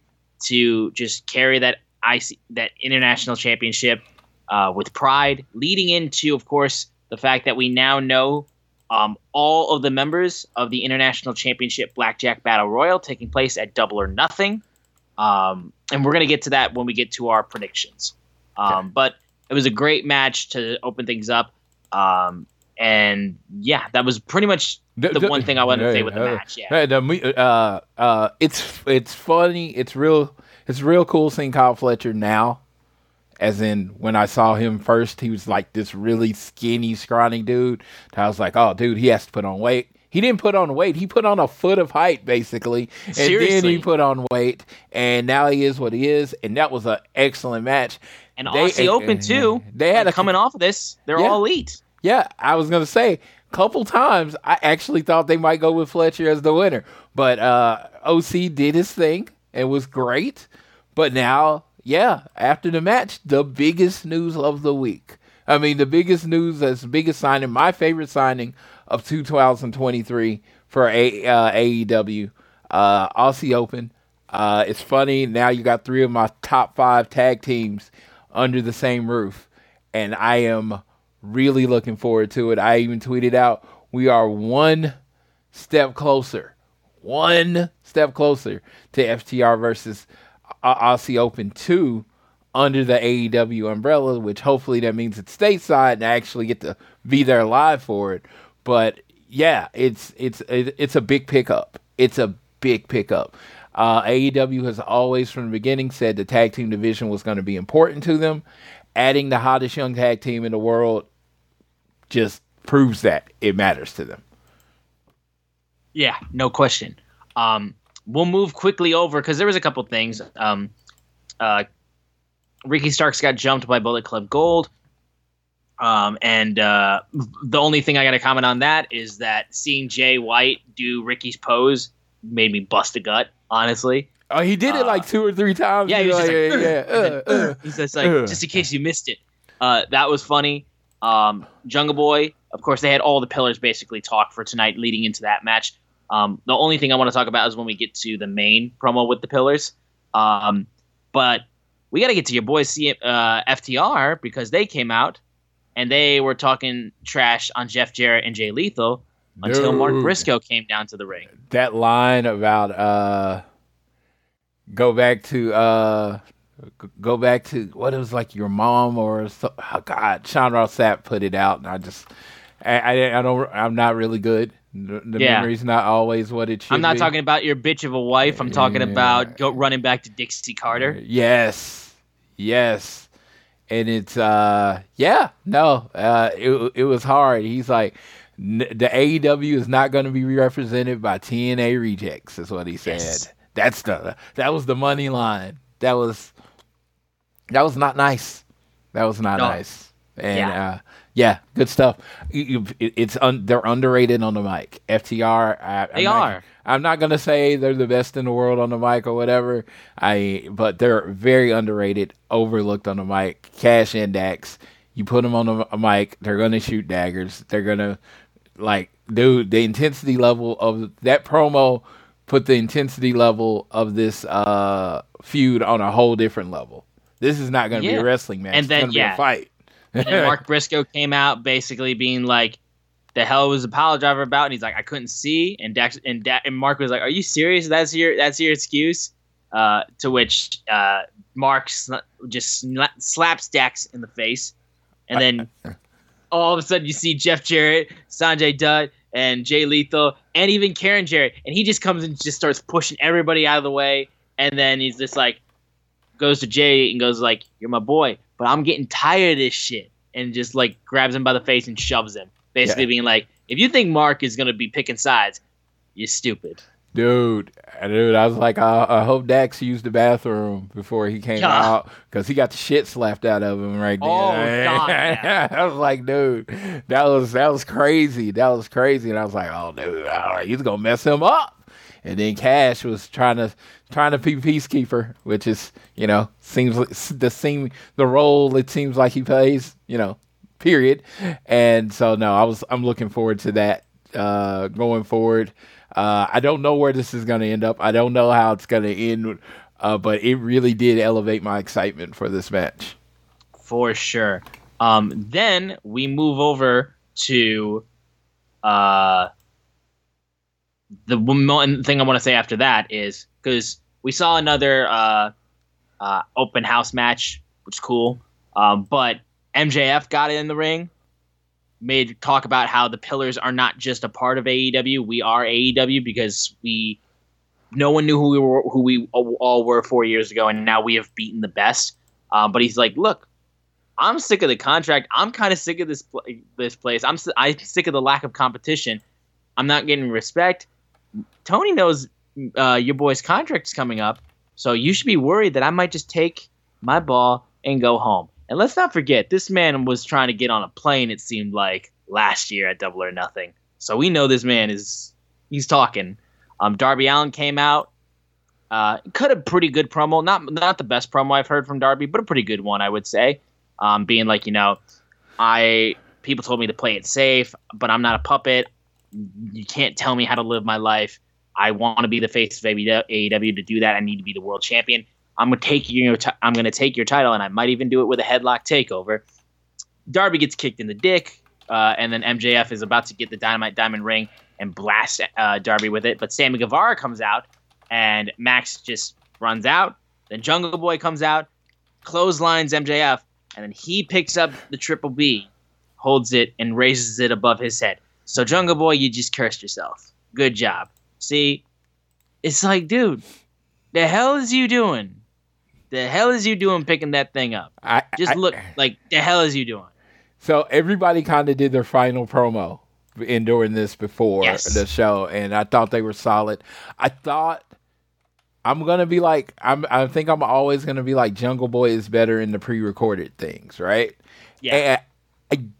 to just carry that IC that international championship uh, with pride, leading into, of course, the fact that we now know um, all of the members of the International Championship Blackjack Battle Royal taking place at Double or Nothing. Um, and we're going to get to that when we get to our predictions. Um, But it was a great match to open things up. Um, and yeah, that was pretty much the, one thing I wanted to say with the match. Yeah. Uh, the uh, uh, it's it's funny. It's real. It's real cool seeing Kyle Fletcher now. As in, when I saw him first, he was like this really skinny, scrawny dude. I was like, "Oh, dude, he has to put on weight." He didn't put on weight. He put on a foot of height, basically, and then Seriously. he put on weight. And now he is what he is. And that was an excellent match. And They- Aussie Open, too. They had like, a coming off of this, they're Yeah. all elite. Yeah, I was gonna say couple times I actually thought they might go with Fletcher as the winner, but uh, OC did his thing. It was great, but now, yeah, after the match, the biggest news of the week. I mean, the biggest news, as biggest signing, my favorite signing of 2023 for A, uh, AEW, uh, Aussie Open. Uh, it's funny now. You got three of my top five tag teams under the same roof, and I am really looking forward to it. I even tweeted out, "We are one step closer, one step closer to FTR versus Aussie Open two under the AEW umbrella." Which hopefully that means it's stateside and I actually get to be there live for it. But yeah, it's it's it's a big pickup. It's a big pickup. Uh, AEW has always, from the beginning, said the tag team division was going to be important to them. Adding the hottest young tag team in the world just proves that it matters to them. Yeah, no question. Um, we'll move quickly over because there was a couple things. Um, uh, Ricky Starks got jumped by Bullet Club Gold. Um, and uh, the only thing I got to comment on that is that seeing Jay White do Ricky's pose made me bust a gut, honestly. Oh, he did it Uh, like two or three times. Yeah, he was just like, yeah, yeah, (laughs) uh, uh. He's just like, uh. just in case you missed it. Uh, that was funny. Um, Jungle Boy, of course, they had all the pillars basically talk for tonight, leading into that match. Um, the only thing I want to talk about is when we get to the main promo with the pillars. Um, but we got to get to your boys, C- uh, FTR, because they came out and they were talking trash on Jeff Jarrett and Jay Lethal until Mark Briscoe came down to the ring. that line about uh go back to uh go back to what it was like your mom or so, oh God Sean Ross Sapp put it out and I just I, I, I don't I'm not really good the, the Yeah. memory's not always what it should I'm not be. talking about your bitch of a wife. I'm talking Yeah. about go running back to Dixie Carter. Yes, yes, and it's uh yeah no uh it it was hard. He's like "N- the AEW is not going to be represented by TNA rejects. Is what he said. Yes. That's the that was the money line. That was that was not nice. That was not No. nice. And Yeah. uh yeah, good stuff. You- you- It's un, they're underrated on the mic. FTR, I, They I'm not- are. I'm not gonna say they're the best in the world on the mic or whatever. I but they're very underrated, overlooked on the mic. Cash and Dax. You put them on the mic, they're gonna shoot daggers. They're gonna like, dude. The intensity level of that promo put the intensity level of this uh feud on a whole different level. This is not gonna be a wrestling match. And it's then, gonna be a fight. and Mark Briscoe came out basically being like, the hell was the pile driver about, and he's like, I couldn't see, and Dax and da- and Mark was like, Are you serious? That's your that's your excuse? Uh, to which uh, Mark sl- just sla- slaps Dax in the face, and then (laughs) all of a sudden you see Jeff Jarrett, Sanjay Dutt, and Jay Lethal, and even Karen Jarrett, and he just comes and just starts pushing everybody out of the way, and then he's just like goes to Jay and goes like, "You're my boy, but I'm getting tired of this shit," and just like grabs him by the face and shoves him, basically Yeah. being like, "If you think Mark is gonna be picking sides, you're stupid." Dude, dude, I was like, I, I hope Dax used the bathroom before he came Yeah. out because he got the shit slapped out of him right there. Oh, (laughs) God. (laughs) I was like, dude, that was that was crazy. That was crazy, and I was like, oh, dude, right, he's gonna mess him up. And then Cash was trying to trying to be peacekeeper, which is you know seems the seem the role it seems like he plays, you know, period. And so no, I was I'm looking forward to that uh, going forward. Uh, I don't know where this is going to end up. I don't know how it's going to end, uh, but it really did elevate my excitement for this match. for sure. Um, then we move over to uh, the one thing I want to say after that is because we saw another uh, uh, open house match, which is cool. Um, but MJF got in the ring, made talk about how the pillars are not just a part of AEW. We are AEW because we no one knew who we were, who we all were four years ago, and now we have beaten the best. Um, but he's like, look, I'm sick of the contract. I'm kind of sick of this pl- this place. I'm I'm sick of the lack of competition. I'm not getting respect. Tony knows uh, your boy's contract's coming up, so you should be worried that I might just take my ball and go home. And let's not forget, this man was trying to get on a plane. It seemed like last year at Double or Nothing. So we know this man is he's talking. Um, Darby Allin came out, uh, cut a pretty good promo. Not not the best promo I've heard from Darby, but a pretty good one, I would say. Um, being like, you know, I people told me to play it safe, but I'm not a puppet. You can't tell me how to live my life. I want to be the face of AEW. To do that, I need to be the world champion. I'm gonna take your ti- I'm gonna take your title, and I might even do it with a headlock takeover. Darby gets kicked in the dick, uh, and then MJF is about to get the Dynamite Diamond ring and blast uh, Darby with it. But Sammy Guevara comes out, and Max just runs out. Then Jungle Boy comes out, clotheslines MJF, and then he picks up the Triple B, holds it, and raises it above his head. So Jungle Boy, you just cursed yourself. Good job. See, it's like, dude, the hell is you doing? The hell is you doing picking that thing up? I Just I- look like the hell is you doing? So everybody kind of did their final promo in doing this before Yes. the show, and I thought they were solid. I thought I'm gonna be like I'm. I think I'm always gonna be like Jungle Boy is better in the pre-recorded things, right? Yeah. And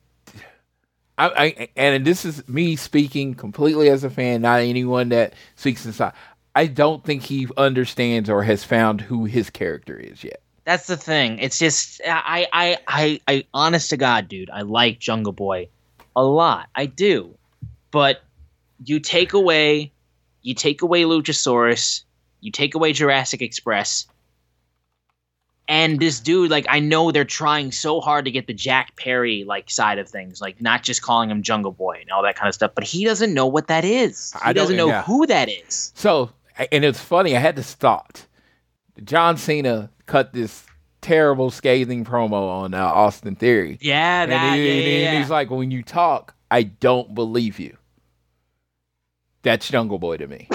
I, I, I, and this is me speaking completely as a fan, not anyone that speaks inside. I don't think he understands or has found who his character is yet. That's the thing. It's just I I I I honest to God, dude, I like Jungle Boy a lot. I do. But you take away you take away Luchasaurus, you take away Jurassic Express, and this dude, like I know they're trying so hard to get the Jack Perry like side of things, like not just calling him Jungle Boy and all that kind of stuff, but he doesn't know what that is. He I doesn't know yeah. who that is. So, and it's funny, I had to thought. John Cena cut this terrible, scathing promo on uh, Austin Theory. Yeah, And, that, he- yeah, and yeah, and he's like, when you talk, I don't believe you. That's Jungle Boy to me.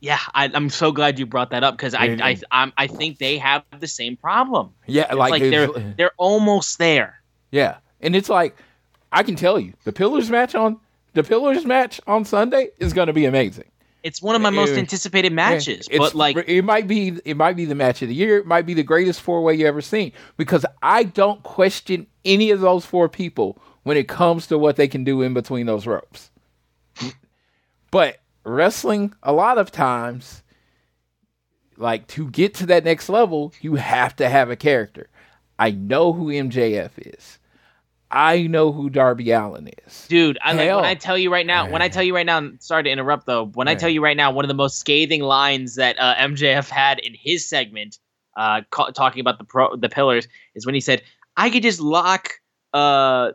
Yeah, I, I'm so glad you brought that up because I, I, I'm, I think they have the same problem. Yeah, It's like, like, they're they're almost there. yeah, and it's like I can tell you, the Pillars match on the Pillars match on Sunday is going to be amazing. It's one of my most anticipated matches. But like, it might be it might be the match of the year. It might be the greatest four way you ever seen because I don't question any of those four people when it comes to what they can do in between those ropes. But wrestling, a lot of times, like to get to that next level, you have to have a character. I know who MJF is. I know who Darby Allin is. dude, I like when I tell you right now. When I tell you right now, sorry to interrupt though. When I tell you right now, one of the most scathing lines that uh, MJF had in his segment, uh, ca- talking about the pro, the pillars, is when he said, "I could just lock." Uh,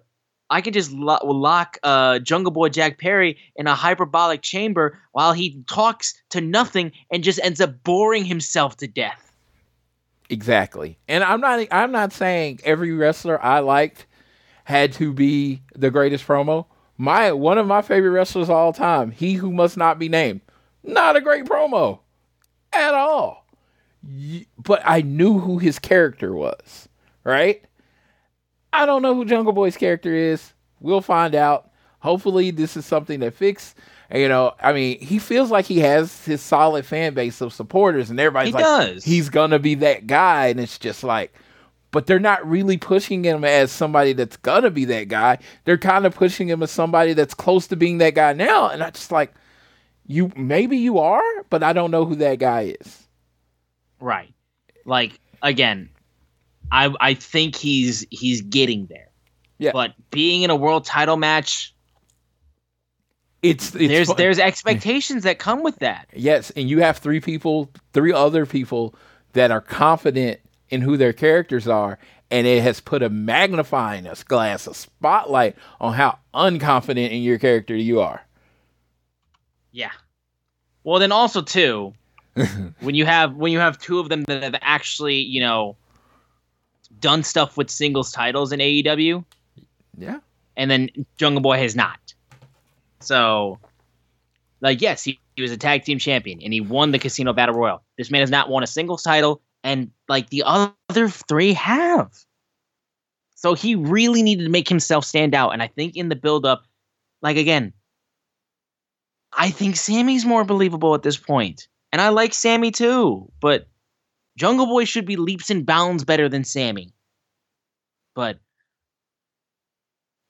I can just lo- lock uh, Jungle Boy Jack Perry in a hyperbolic chamber while he talks to nothing and just ends up boring himself to death. Exactly. And I'm not I'm not saying every wrestler I liked had to be the greatest promo. My one of my favorite wrestlers of all time, he who must not be named, not a great promo at all. But I knew who his character was, right? I don't know who Jungle Boy's character is. We'll find out. Hopefully, this is something that fix. You know, I mean, he feels like he has his solid fan base of supporters, and everybody's He like, does. he's gonna be that guy, and it's just like, but they're not really pushing him as somebody that's gonna be that guy. They're kind of pushing him as somebody that's close to being that guy now, and I just like, you maybe you are, but I don't know who that guy is. Right. Like again, I I think he's he's getting there. Yeah. But being in a world title match, It's, it's there's fun. there's expectations that come with that. Yes, and you have three people, three other people that are confident in who their characters are, and it has put a magnifying glass, a spotlight on how unconfident in your character you are. Yeah. Well, then also too, (laughs) when you have when you have two of them that have actually you know done stuff with singles titles in AEW, Yeah. and then Jungle Boy has not. So, like, yes, he, he was a tag team champion and he won the Casino Battle Royal. This man has not won a singles title, and like the other three have. So he really needed to make himself stand out. And I think in the build up, like again, I think Sammy's more believable at this point. And I like Sammy too, but Jungle Boy should be leaps and bounds better than Sammy. But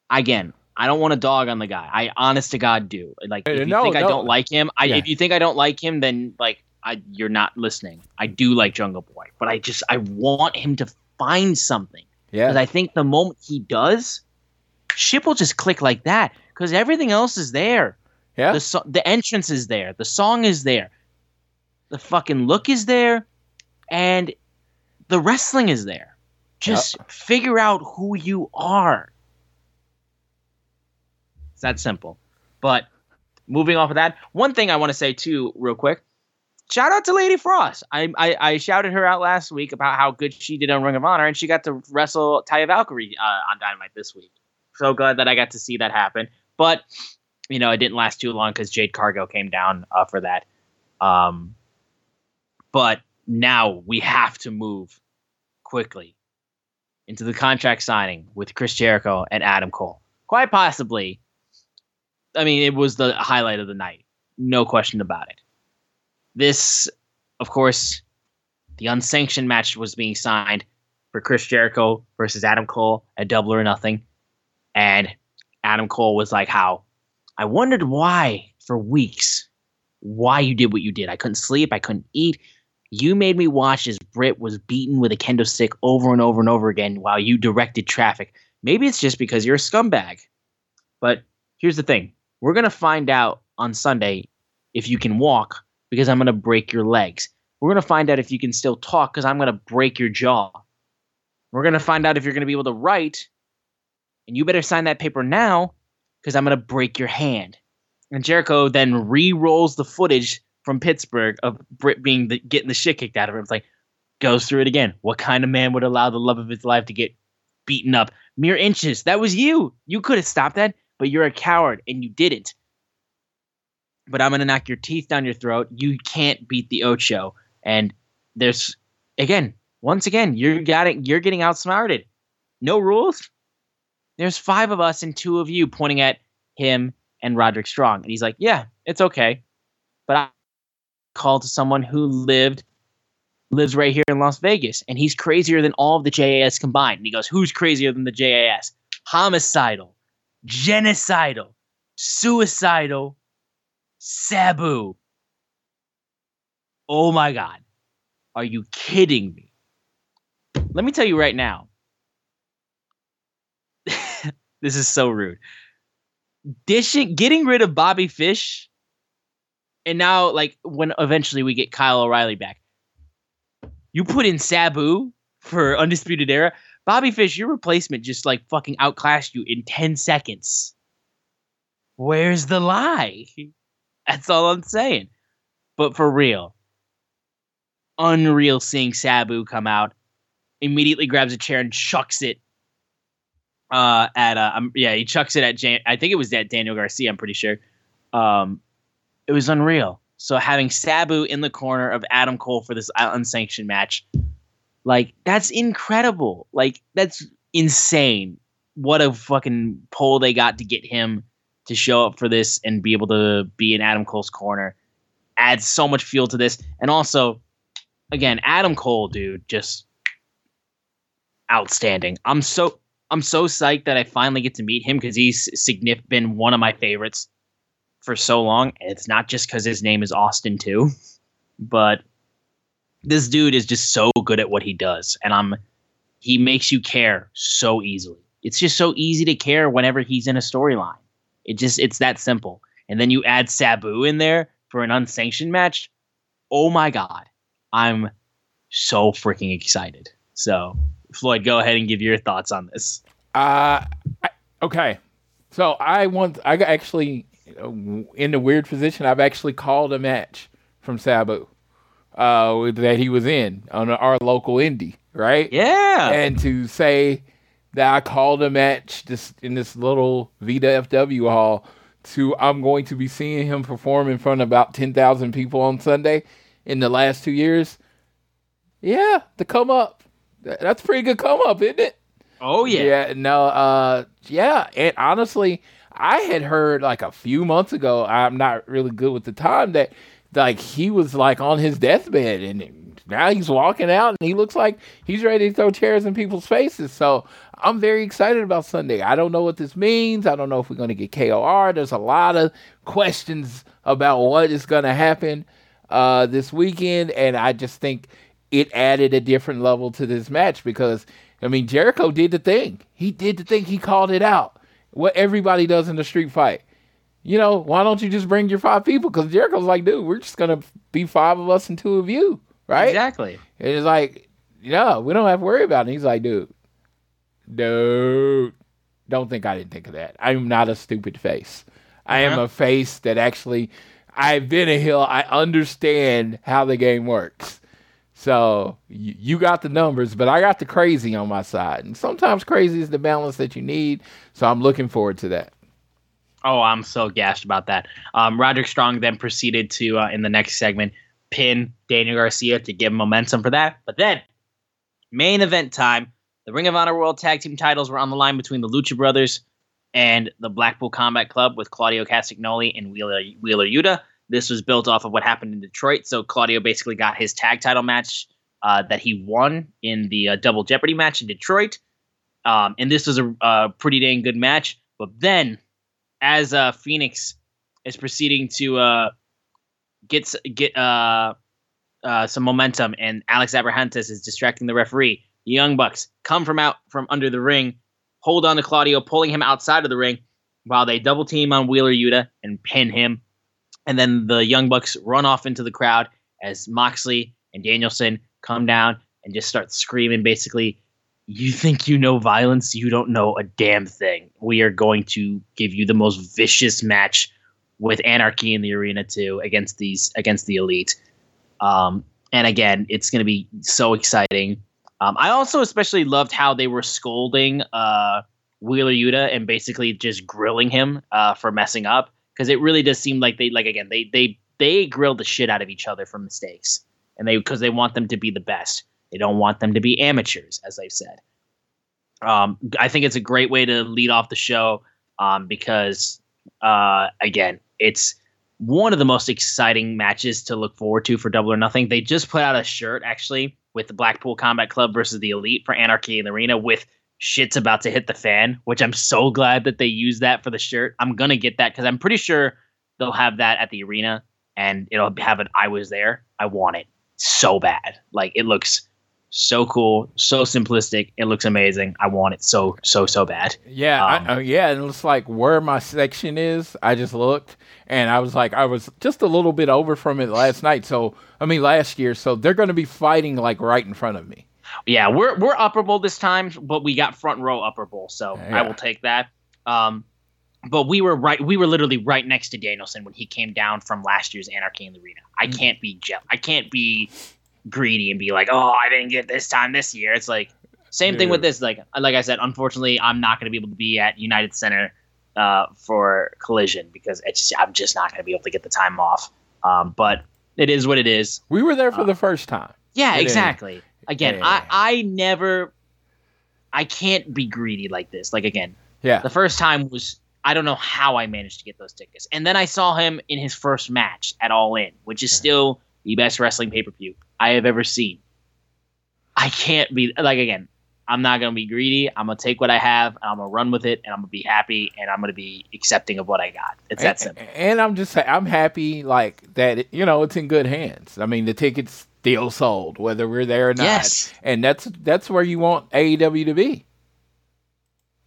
again, I don't want to dog on the guy. I honest to God do. Like if you no, think I don't like him, I Yeah. if you think I don't like him, then like I you're not listening. I do like Jungle Boy, but I just I want him to find something. Yeah. Because. I think the moment he does, ship will just click like that. Because everything else is there. Yeah. The so- the entrance is there. The song is there. The fucking look is there, and the wrestling is there. Just figure out who you are. It's that simple. But moving off of that, one thing I want to say too, real quick. Shout out to Lady Frost. I, I I shouted her out last week about how good she did on Ring of Honor, and she got to wrestle Taya Valkyrie uh, on Dynamite this week. So glad that I got to see that happen. But you know, it didn't last too long because Jade Cargill came down uh, for that. Um, but now we have to move quickly into the contract signing with Chris Jericho and Adam Cole. Quite possibly, I mean, it was the highlight of the night. No question about it. This, of course, the unsanctioned match was being signed for Chris Jericho versus Adam Cole at Double or Nothing. And Adam Cole was like, How? I wondered why for weeks, why you did what you did. I couldn't sleep, I couldn't eat. You made me watch as Britt was beaten with a kendo stick over and over and over again while you directed traffic. Maybe it's just because you're a scumbag. But here's the thing we're going to find out on Sunday if you can walk because I'm going to break your legs. We're going to find out if you can still talk because I'm going to break your jaw. We're going to find out if you're going to be able to write, and you better sign that paper now because I'm going to break your hand. And Jericho then re rolls the footage from Pittsburgh of Britt being the, getting the shit kicked out of him. It's like, goes through it again. What kind of man would allow the love of his life to get beaten up? Mere inches. That was you. You could have stopped that, but you're a coward and you didn't. But I'm going to knock your teeth down your throat. You can't beat the Ocho. And there's, again, once again, you're, it, you're getting outsmarted. No rules. There's five of us and two of you pointing at him and Roderick Strong. And he's like, yeah, it's okay. But I called to someone who lived lives right here in Las Vegas, and he's crazier than all of the JAS combined. And he goes, Who's crazier than the JAS? Homicidal, genocidal, suicidal, Sabu. Oh my God. Are you kidding me? Let me tell you right now. (laughs) this is so rude. Dishing, getting rid of Bobby Fish, and now, like, when eventually we get Kyle O'Reilly back, you put in Sabu for Undisputed Era. Bobby Fish, your replacement just like fucking outclassed you in 10 seconds. Where's the lie? That's all I'm saying. But for real, unreal seeing Sabu come out, immediately grabs a chair and chucks it uh at uh um, yeah he chucks it at Jan- I think it was at Daniel Garcia I'm pretty sure. Um it was unreal. So having Sabu in the corner of Adam Cole for this unsanctioned match like that's incredible. Like that's insane. What a fucking pull they got to get him to show up for this and be able to be in Adam Cole's corner adds so much fuel to this and also again Adam Cole dude just outstanding I'm so I'm so psyched that I finally get to meet him because he's signif- been one of my favorites for so long. And it's not just because his name is Austin too, but this dude is just so good at what he does, and I'm he makes you care so easily. It's just so easy to care whenever he's in a storyline. It just it's that simple. And then you add Sabu in there for an unsanctioned match. Oh my god, I'm so freaking excited. So Floyd, go ahead and give your thoughts on this. Uh, I, okay. So I want. I got actually uh, in the weird position. I've actually called a match from Sabu uh, that he was in on our local indie, right? Yeah. And to say that I called a match just in this little Vita FW hall to I'm going to be seeing him perform in front of about ten thousand people on Sunday in the last two years. Yeah, to come up. That's pretty good come up, isn't it? oh yeah. Yeah, no, uh, yeah, and honestly, I had heard like a few months ago. I'm not really good with the time that like he was like on his deathbed, and now he's walking out, and he looks like he's ready to throw chairs in people's faces. So I'm very excited about Sunday. I don't know what this means. I don't know if we're going to get KOR. There's a lot of questions about what is going to happen uh, this weekend, and I just think it added a different level to this match because I mean Jericho did the thing. He did the thing. He called it out. What everybody does in a street fight. You know, why don't you just bring your five people? Because Jericho's like, dude, we're just gonna be five of us and two of you, right? Exactly. And it's like, yeah, we don't have to worry about it. And he's like, dude, dude, don't think I didn't think of that. I'm not a stupid face. I am Uh-huh. a face that actually, I've been a hill. I understand how the game works. So you, you got the numbers, but I got the crazy on my side. And sometimes crazy is the balance that you need. So I'm looking forward to that. Oh, I'm so gashed about that. Um, Roderick Strong then proceeded to, uh, in the next segment, pin Daniel Garcia to give momentum for that. But then, main event time. The Ring of Honor World Tag Team titles were on the line between the Lucha Brothers and the Blackpool Combat Club with Claudio Castagnoli and Wheeler, Wheeler Yuta. This was built off of what happened in Detroit. So Claudio basically got his tag title match uh, that he won in the uh, Double Jeopardy match in Detroit. Um, and this was a, a pretty dang good match. But then, as uh, Phoenix is proceeding to uh, get get uh, uh, some momentum, and Alex Abrahantes is distracting the referee. Young Bucks come from out from under the ring, hold on to Claudio, pulling him outside of the ring, while they double team on Wheeler Yuta and pin him. And then the Young Bucks run off into the crowd as Moxley and Danielson come down and just start screaming basically, You think you know violence? You don't know a damn thing. We are going to give you the most vicious match with anarchy in the arena too against these against the elite. Um, and again, it's going to be so exciting. Um, I also especially loved how they were scolding uh, Wheeler Yuta and basically just grilling him uh, for messing up because it really does seem like they like again they they they grill the shit out of each other for mistakes and they because they want them to be the best. They don't want them to be amateurs, as they've said. Um, I think it's a great way to lead off the show um, because uh, again, it's one of the most exciting matches to look forward to for Double or Nothing. They just put out a shirt actually with the Blackpool Combat Club versus the Elite for Anarchy in the Arena with shit's about to hit the fan, which I'm so glad that they used that for the shirt. I'm gonna get that because I'm pretty sure they'll have that at the arena and it'll have it. I was there. I want it so bad. Like it looks so cool, so simplistic. It looks amazing. I want it so so so bad. Yeah, Um, I, uh, yeah, and it's like where my section is. I just looked, and I was like, I was just a little bit over from it last night. So I mean, last year. So they're going to be fighting like right in front of me. Yeah, we're we're Upper Bowl this time, but we got front row Upper Bowl, so I will take that. Um, but we were right. We were literally right next to Danielson when he came down from last year's Anarchy in the Arena. I Mm. can't be je- I can't be greedy and be like, oh, I didn't get this time this year. It's like same thing with this. Like like I said, unfortunately, I'm not going to be able to be at United Center uh, for Collision because it's just I'm just not going to be able to get the time off. Um, but it is what it is. We were there for Uh, the first time. Yeah, It is. exactly. Again, Yeah. I I never I can't be greedy like this. Like again, Yeah. the first time was I don't know how I managed to get those tickets. And then I saw him in his first match at All In, which is still the best wrestling pay-per-view I have ever seen. I can't be like again, I'm not gonna be greedy. I'm gonna take what I have and I'm gonna run with it and I'm gonna be happy and I'm gonna be accepting of what I got. It's that simple. And, and I'm just I'm happy like that you know it's in good hands. I mean the tickets still sold whether we're there or not. Yes. And that's that's where you want AEW to be.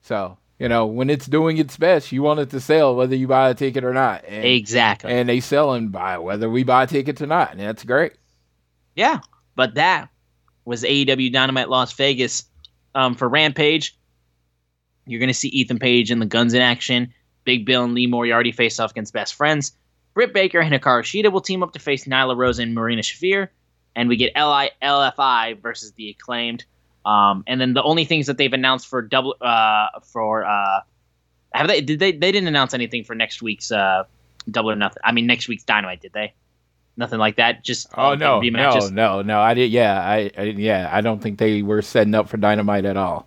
So, you know, when it's doing its best, you want it to sell whether you buy a ticket or not. And, Exactly. and they sell and buy whether we buy tickets or not. And that's great. Yeah, but that was AEW Dynamite Las Vegas um, for Rampage. You're going to see Ethan Page and the Guns in action. Big Bill and Lee Moriarty face off against best friends. Britt Baker and Hikaru Shida will team up to face Nyla Rose and Marina Shafir. And we get LFI versus the acclaimed. Um, and then the only things that they've announced for double uh, for uh, have they did they they didn't announce anything for next week's uh, double or nothing. I mean next week's Dynamite did they? Nothing like that. Just Oh no, no, no, no! I did. Yeah, I, I, yeah, I don't think they were setting up for Dynamite at all.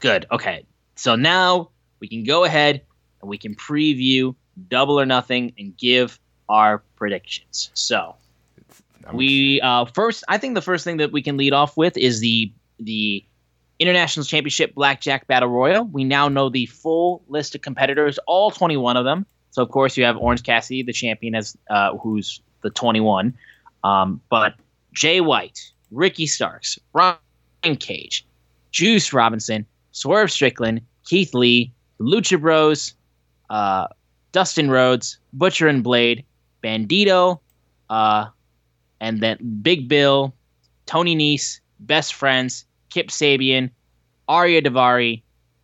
Good. Okay. So now we can go ahead and we can preview Double or Nothing and give our predictions. So we uh, first, I think the first thing that we can lead off with is the the International Championship Blackjack Battle Royal. We now know the full list of competitors, all 21 of them. So of course you have Orange Cassidy, the champion, as uh, who's the 21. Um, but Jay White, Ricky Starks, Brian Cage, Juice Robinson, Swerve Strickland, Keith Lee, Lucha Bros, uh, Dustin Rhodes, Butcher and Blade, Bandido, uh, and then Big Bill, Tony Nese, Best Friends, Kip Sabian, Ariya Daivari,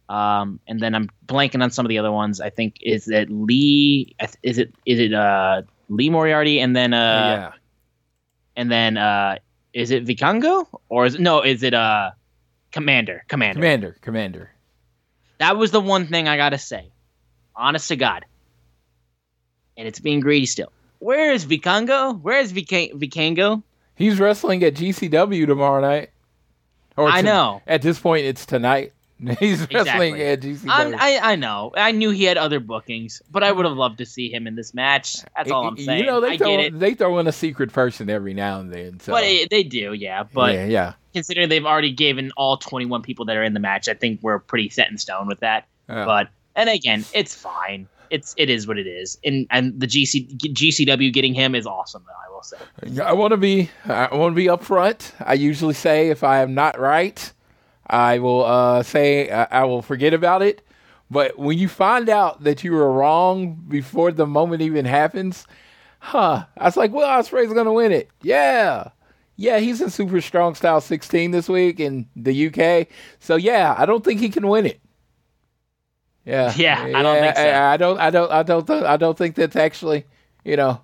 um, and then I'm blanking on some of the other ones. I think is it Lee? Is it is it uh, Lee Moriarty, and then uh, yeah, and then uh, is it Vikingo or is it no? Is it uh, Commander? Commander. Commander, Commander. That was the one thing I gotta say. Honest to God. And it's being greedy still. Where is Vikingo? Where is Vika- Vikingo? He's wrestling at GCW tomorrow night. Or I know. At this point, it's tonight. (laughs) He's wrestling Exactly. at GCW. I I know. I knew he had other bookings, but I would have loved to see him in this match. That's all I'm saying. You know, they I throw, get it. they throw in a secret person every now and then. So. But it, they do, yeah. But yeah, yeah. considering they've already given all 21 people that are in the match, I think we're pretty set in stone with that. But and again, it's fine. It's it is what it is. And and the GC GCW getting him is awesome. Though I will say. I want to be I want to be upfront. I usually say if I am not right, I will uh, say I, I will forget about it. But when you find out that you were wrong before the moment even happens, huh? I was like, well, Ospreay's gonna win it. Yeah, yeah, he's in Super Strong Style 16 this week in the UK. So yeah, I don't think he can win it. Yeah, (laughs) Yeah, I don't think so. I, I don't. I don't. I don't. th- I don't think that's actually, you know,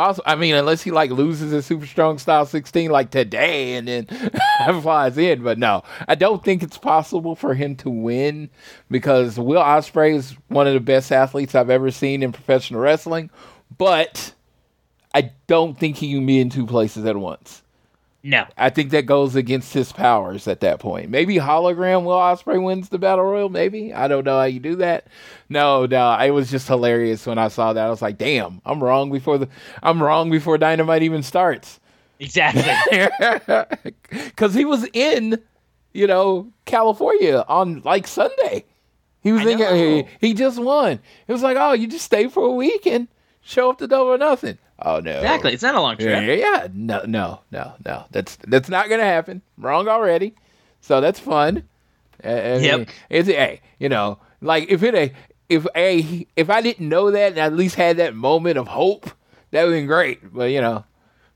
possible. I mean, unless he like loses in Super Strong Style 16 like today and then (laughs) flies in. But no, I don't think it's possible for him to win because Will Ospreay is one of the best athletes I've ever seen in professional wrestling. But I don't think he can be in two places at once. No. I think that goes against his powers at that point. Maybe hologram Will Ospreay wins the battle royal. Maybe I don't know how you do that. No, no, it was just hilarious when I saw that. I was like, "Damn, I'm wrong before the I'm wrong before Dynamite even starts." Exactly. (laughs) Because he was in, you know, California on like Sunday. He was I in. know. He, he just won. It was like, oh, you just stay for a week and show up to double or nothing. Oh no, exactly. It's not a long trip. yeah, yeah. No, no, no, no. That's that's not gonna happen. Wrong already. So that's fun. Uh, I Yep. mean, It's hey, you know, like if it a if a if I didn't know that and I at least had that moment of hope, that would have been great. But you know,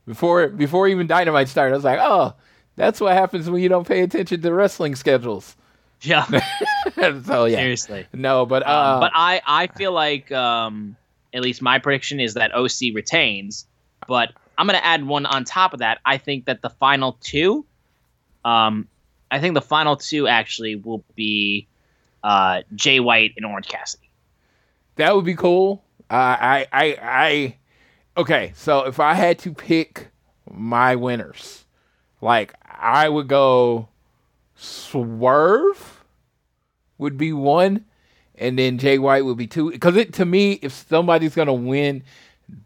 before before even Dynamite started, I was like, oh, That's what happens when you don't pay attention to wrestling schedules. Yeah, (laughs) so yeah, seriously. no, but uh, Um, but I, I feel like um, at least my prediction is that OC retains. But I'm going to add one on top of that. I think that the final two, um, I think the final two actually will be uh, Jay White and Orange Cassidy. That would be cool. Uh, I, I, I. Okay, so if I had to pick my winners, like I would go Swerve would be one, and then Jay White would be two. Because it to me, if somebody's gonna win,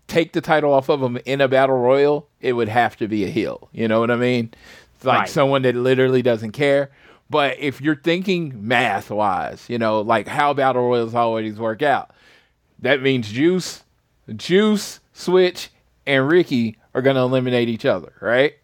take the title off of him in a battle royal, it would have to be a heel. You know what I mean? It's like Right. someone that literally doesn't care. But if you're thinking math wise, you know, like how battle royals always work out, that means Juice, Juice, Switch, and Ricky are going to eliminate each other, right?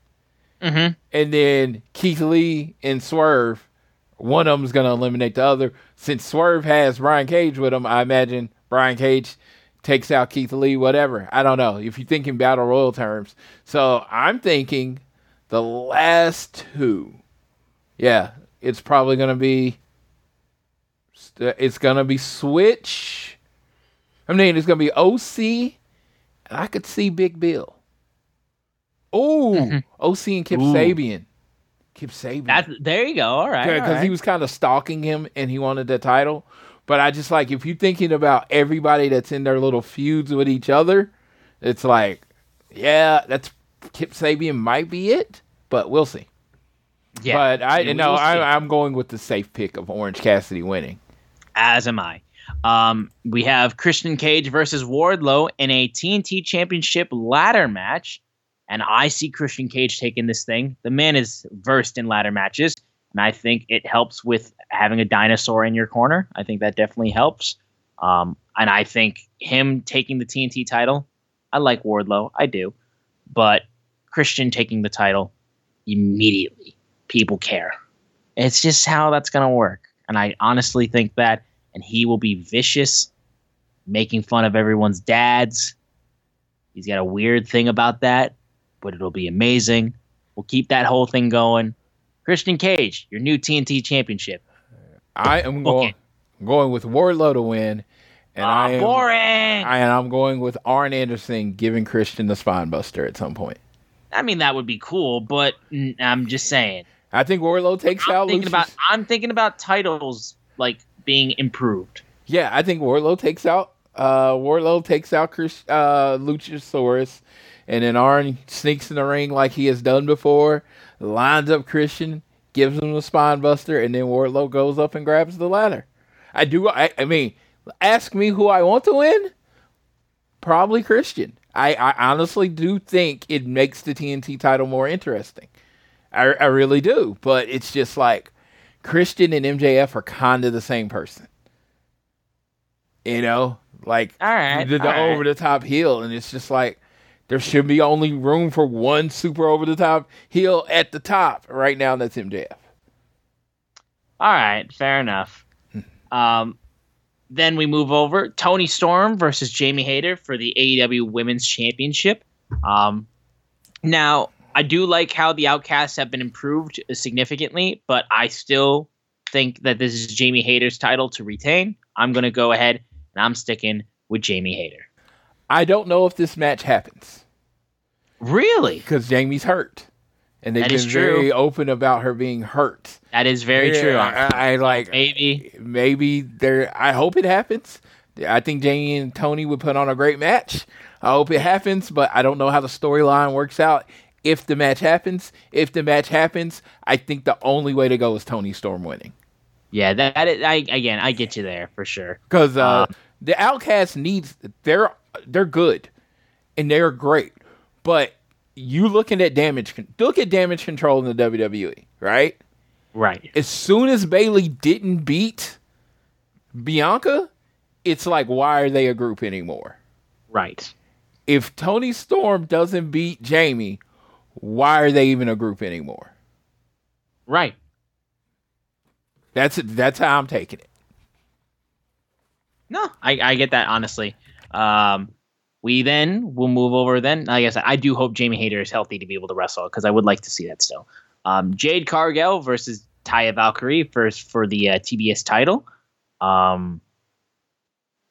Mm-hmm. And then Keith Lee and Swerve, one of them is going to eliminate the other. Since Swerve has Brian Cage with him, I imagine Brian Cage takes out Keith Lee, whatever. I don't know if you think in battle royal terms. So I'm thinking the last two. Yeah, it's probably going to be. It's going to be Switch. I mean, it's going to be OC. And I could see Big Bill. Oh, mm-hmm. OC and Kip Ooh. Sabian. Kip Sabian. That's there you go. All right, because right. he was kind of stalking him and he wanted the title. But I just like if you're thinking about everybody that's in their little feuds with each other, it's like, yeah, that's Kip Sabian might be it, but we'll see. yeah, but I we no. I, I'm going with the safe pick of Orange Cassidy winning. as am I. Um, we have Christian Cage versus Wardlow in a TNT Championship ladder match, and I see Christian Cage taking this thing. The man is versed in ladder matches, and I think it helps with having a dinosaur in your corner. I think that definitely helps. Um, and I think him taking the TNT title, I like Wardlow, I do, but Christian taking the title immediately, people care. It's just how that's gonna work. And I honestly think that, and he will be vicious, making fun of everyone's dads. He's got a weird thing about that, but it'll be amazing. We'll keep that whole thing going. Christian Cage, your new TNT championship. I am going Okay. going with Wardlow to win, and Ah, I am boring. I, and I'm going with Arn Anderson giving Christian the spine buster at some point. I mean, that would be cool, but I'm just saying. I think Wardlow takes I'm out thinking Lucius. about. I'm thinking about titles like being improved. Yeah, I think Wardlow takes out uh Wardlow takes out Chris uh Luchasaurus and then Arn sneaks in the ring like he has done before, lines up Christian, gives him the spine buster, and then Wardlow goes up and grabs the ladder. I do I, I mean, ask me who I want to win? Probably Christian. I, I honestly do think it makes the TNT title more interesting. I, I really do. But it's just like Christian and MJF are kind of the same person. You know, like All right, the, the all right. over the top heel, and it's just like there should be only room for one super over the top heel at the top right now. and That's MJF. All right, fair enough. Um, then we move over Toni Storm versus Jamie Hayter for the AEW Women's Championship. Um, now I do like how the Outcasts have been improved significantly, but I still think that this is Jamie Hayter's title to retain. I'm gonna go ahead and I'm sticking with Jamie Hayter. I don't know if this match happens Really, because Jamie's hurt, and they've That been very open about her being hurt. that is very Yeah, true. I, I like Maybe maybe there. I hope it happens. I think Jamie and Toni would put on a great match. I hope it happens, but I don't know how the storyline works out. If the match happens, if the match happens, I think the only way to go is Toni Storm winning yeah. That, that is, I again I get you there for sure. because uh, Um, the Outcast needs they're they're good and they're great, but you looking at damage look at damage control in the WWE, right? Right. as soon as Bayley didn't beat Bianca, it's like why are they a group anymore? Right. If Toni Storm doesn't beat Jamie, why are they even a group anymore? Right. That's that's how I'm taking it. No, I, I get that honestly. Um, we then will move over. Then, like I said, I do hope Jamie Hayter is healthy to be able to wrestle because I would like to see that still. Um, Jade Cargill versus Taya Valkyrie first for the uh, TBS title. Um,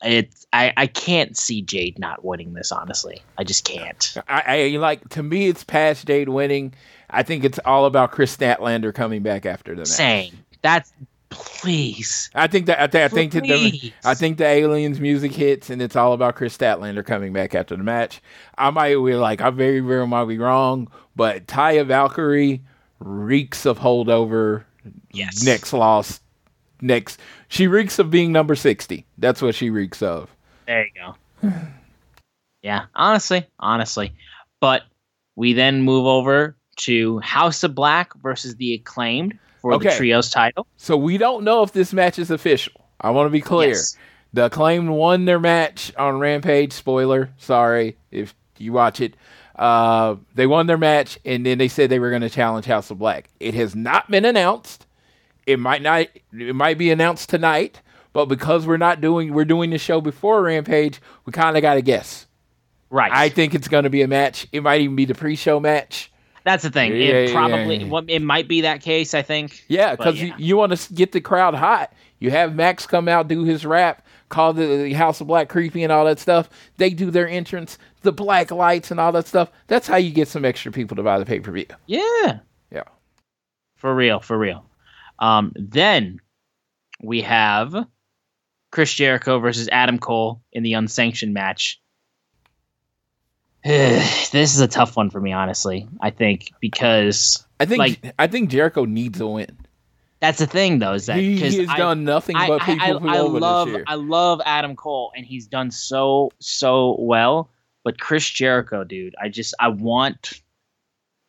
it's I I can't see Jade not winning this. Honestly, I just can't. I, I like to me, it's past Jade winning. I think it's all about Kris Statlander coming back after the match. Same. That's please. I think that I, th- I think that the, I think the aliens music hits and it's all about Kris Statlander coming back after the match. I might be like I very very might be wrong, but Taya Valkyrie reeks of holdover. Yes. Next loss. Next, she reeks of being number sixty. That's what she reeks of. There you go. (sighs) yeah, honestly, honestly. But we then move over to House of Black versus the Acclaimed for the Okay. trios title. So we don't know if this match is official. I want to be clear. Yes. The acclaimed won their match on Rampage. Spoiler, sorry if you watch it. Uh, they won their match, and then they said they were going to challenge House of Black. It has not been announced. It might not. It might be announced tonight, but because we're not doing, we're doing the show before Rampage. We kind of got to guess. Right. I think it's going to be a match. It might even be the pre-show match. That's the thing. Yeah, it yeah, probably yeah. it might be that case, I think. Yeah, because you, you want to get the crowd hot. You have Max come out, do his rap, call the, the House of Black creepy and all that stuff. They do their entrance, the black lights and all that stuff. That's how you get some extra people to buy the pay per view. Yeah. Yeah. For real, for real. Um, then we have Chris Jericho versus Adam Cole in the unsanctioned match. (sighs) this is a tough one for me, honestly. I think because I think Like- I think Jericho needs a win. that's the thing, though, is that He, he has I, done nothing I, but I, people I, I over love this year. I love Adam Cole, and he's done so so well. But Chris Jericho, dude, I just I want.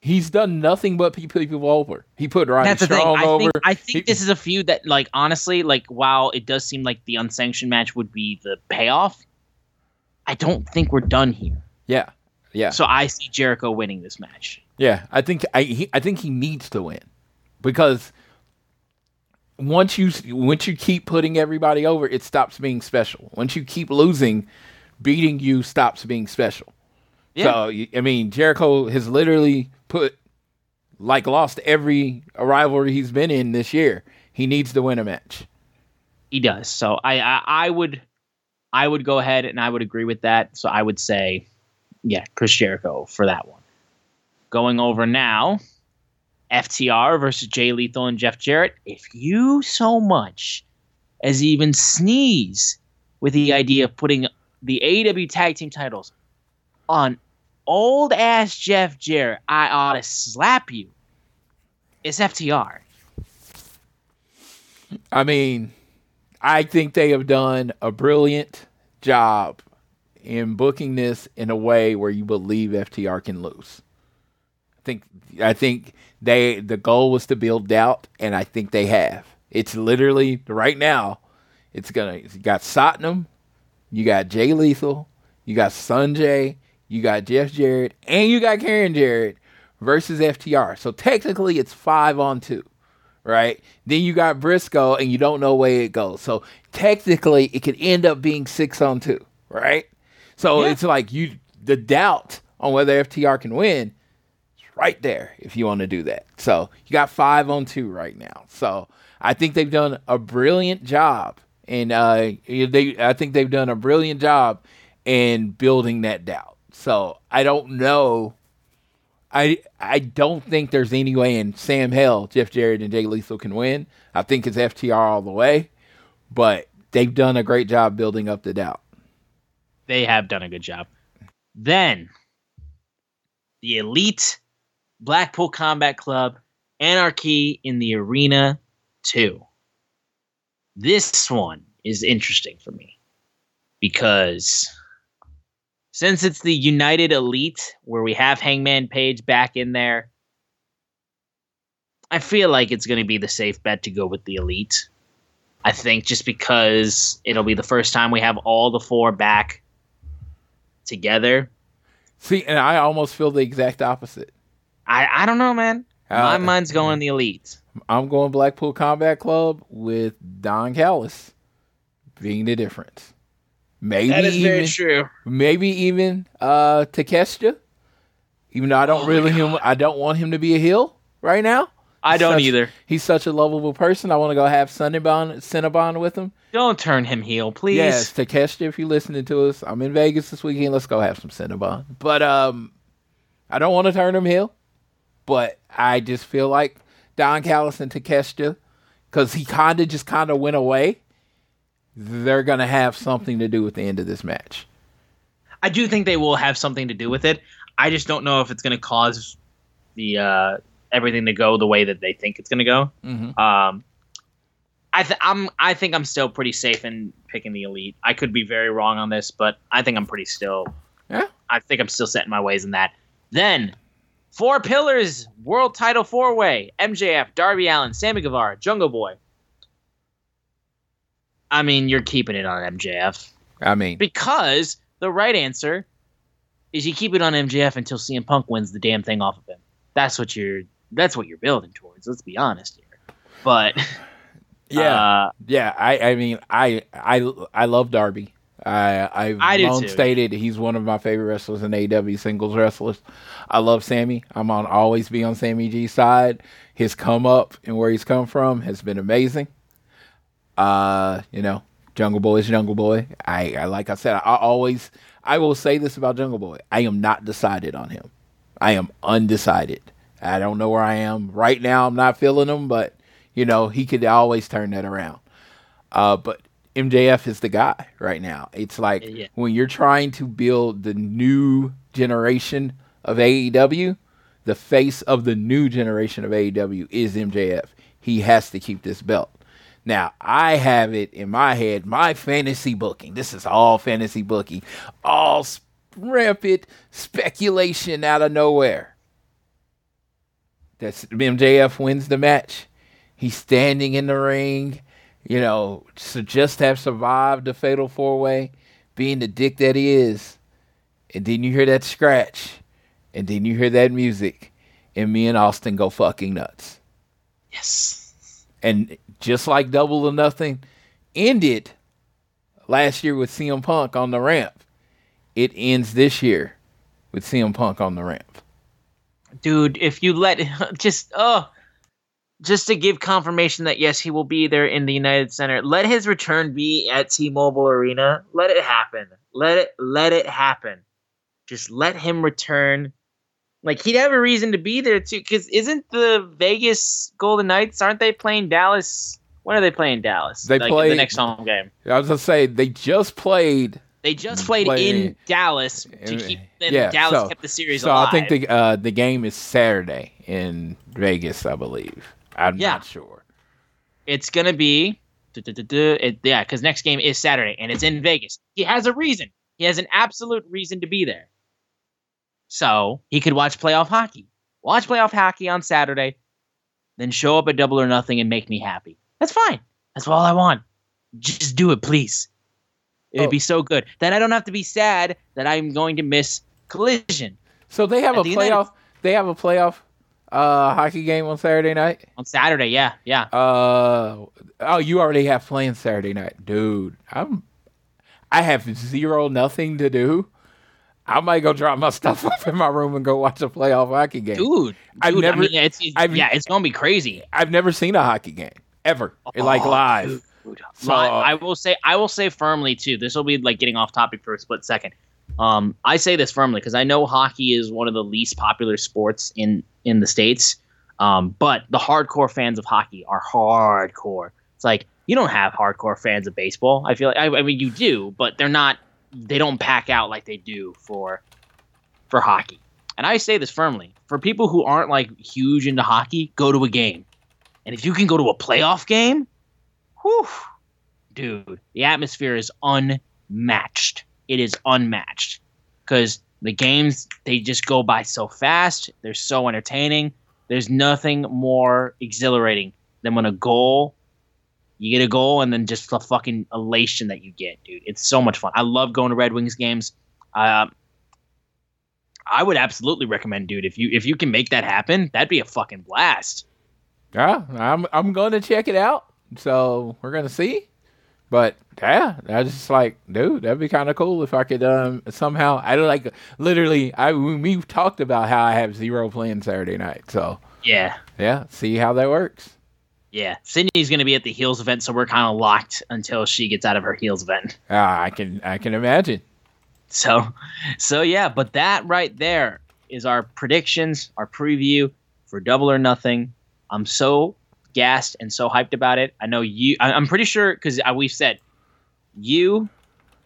He's done nothing but people people over. He put Roddy That's the thing. I over. think I think He- this is a feud that, like, honestly, like, while it does seem like the unsanctioned match would be the payoff, I don't think we're done here. yeah, yeah, So I see Jericho winning this match. yeah. I think I he, I think he needs to win because once you once you keep putting everybody over, it stops being special. Once you keep losing, beating you stops being special. Yeah. So I mean, Jericho has literally put like lost every rivalry he's been in this year. He needs to win a match. He does. So I, I I would I would go ahead and I would agree with that. So I would say, yeah, Chris Jericho for that one. Going over now, FTR versus Jay Lethal and Jeff Jarrett. If you so much as even sneeze with the idea of putting the AEW tag team titles on old ass Jeff Jarrett, I ought to slap you. It's FTR. I mean, I think they have done a brilliant job in booking this in a way where you believe FTR can lose. I think I think they the goal was to build doubt, and I think they have. It's literally right now. It's gonna. You got Satnam, you got Jay Lethal, you got Sonjay, you got Jeff Jarrett, and you got Karen Jarrett versus FTR. So technically, it's five on two right? Then you got Briscoe, and you don't know where it goes. So technically, it could end up being six on two, right? So Yeah. it's like you the doubt on whether FTR can win is right there if you want to do that. So you got five on two right now. So I think they've done a brilliant job, and uh, they I think they've done a brilliant job in building that doubt. So I don't know. I I don't think there's any way in Sam Hell, Jeff Jarrett, and Jay Lethal can win. I think it's FTR all the way, but they've done a great job building up the doubt. They have done a good job. Then the Elite Blackpool Combat Club Anarchy in the Arena 2. This one is interesting for me because since it's the United Elite where we have Hangman Page back in there, I feel like it's going to be the safe bet to go with the Elite. I think just because it'll be the first time we have all the four back together. See, and I almost feel the exact opposite. I, I don't know, man. My Uh, mind's going the elite. I'm going Blackpool Combat Club with Don Callis being the difference. Maybe even, very true. maybe even uh Takeshita. Even though I don't Oh, really him I don't want him to be a heel right now. I don't Such- either. He's such a lovable person. I want to go have Cinnabon, Cinnabon with him. Don't turn him heel, please. Yes, Takeshita, if you're listening to us, I'm in Vegas this weekend. Let's go have some Cinnabon. But um, I don't want to turn him heel, but I just feel like Don Callis and Takeshita, because he kind of just kind of went away. They're gonna have something to do with the end of this match. I do think they will have something to do with it. I just don't know if it's going to cause the uh, everything to go the way that they think it's going to go. Mhm. Um, I th- I'm I think I'm still pretty safe in picking the elite. I could be very wrong on this, but I think I'm pretty still. Yeah. I think I'm still setting my ways in that. Then, four pillars, world title four way: MJF, Darby Allin, Sammy Guevara, Jungle Boy. I mean, you're keeping it on MJF I mean, because the right answer is you keep it on MJF until CM Punk wins the damn thing off of him. That's what you're. That's what you're building towards. Let's be honest here. But (sighs) yeah, uh, yeah. I, I mean, I, I, I love Darby. I, I've I long stated he's one of my favorite wrestlers in AW singles wrestlers. I love Sammy. I'm on always be on Sammy G's side. His come up and where he's come from has been amazing. Uh, you know, Jungle Boy is Jungle Boy. I, I like I said, I always I will say this about Jungle Boy. I am not decided on him. I am undecided. I don't know where I am right now. I'm not feeling him, but you know he could always turn that around. Uh, but MJF is the guy right now. It's like Yeah. when you're trying to build the new generation of AEW, the face of the new generation of AEW is MJF. He has to keep this belt. Now, I have it in my head, my fantasy booking. This is all fantasy booking, all rampant speculation out of nowhere. That's MJF wins the match. He's standing in the ring, you know, so just have survived the fatal four way, being the dick that he is. And then you hear that scratch, and then you hear that music, and me and Austin go fucking nuts yes, and just like Double or Nothing ended last year with CM Punk on the ramp, it ends this year with CM Punk on the ramp. Dude. If you let (laughs) just oh, just to give confirmation that yes, he will be there in the United Center. Let his return be at T-Mobile Arena. Let it happen. Let it. Let it happen. Just let him return. Like he'd have a reason to be there too, because isn't the Vegas Golden Knights? Aren't they playing Dallas? When are they playing Dallas? They like, play- the next home game. I was gonna say they just played, They just mm, played Play- in Dallas to mm, keep. Eh, and yeah. Dallas so, kept the series so alive. I think the uh, the game is Saturday in Vegas, I believe. I'm Yeah. not sure. it's gonna be it, yeah because next game is saturday and it's in vegas he has a reason he has an absolute reason to be there so he could watch playoff hockey watch playoff hockey on saturday then show up at double or nothing and make me happy that's fine that's all i want just do it please it'd Oh. be so good then i don't have to be sad that i'm going to miss collision So they have At a the United- playoff. They have a playoff uh, hockey game on Saturday night. on saturday yeah yeah Uh oh, you already have plans Saturday night, dude. I'm I have zero nothing to do. I might go drop my (laughs) stuff off in my room and go watch a playoff hockey game. dude, I've dude, never- I mean, it's, it's- yeah it's gonna be crazy I've never seen a hockey game ever, like Oh, live. dude. So- uh, I will say, I will say firmly too. This will be like getting off topic for a split second. Um, I say this firmly because I know hockey is one of the least popular sports in in the states. Um, but the hardcore fans of hockey are hardcore. It's like you don't have hardcore fans of baseball. I feel like I, I mean you do, but they're not. They don't pack out like they do for for hockey. And I say this firmly for people who aren't like huge into hockey, go to a game. And if you can go to a playoff game, whew, dude, the atmosphere is unmatched. It is unmatched because the games they just go by so fast. They're so entertaining. There's nothing more exhilarating than when a goal, you get a goal, and then just the fucking elation that you get, dude. It's so much fun. I love going to Red Wings games. Uh, I would absolutely recommend, dude. If you if you can make that happen, that'd be a fucking blast. Yeah, I'm I'm gonna check it out. So we're gonna see. But yeah, I was just like, dude, that'd be kind of cool if I could um somehow. I don't like literally. I we- we've talked about how I have zero plans Saturday night. So Yeah. Yeah, see how that works. Yeah. Sydney's going to be at the heels event, so we're kind of locked until she gets out of her heels event. Ah, I can I can imagine. So, so yeah, but that right there is our predictions, our preview for Double or Nothing. I'm so gassed and so hyped about it. I know you. I- I'm pretty sure because we've said you,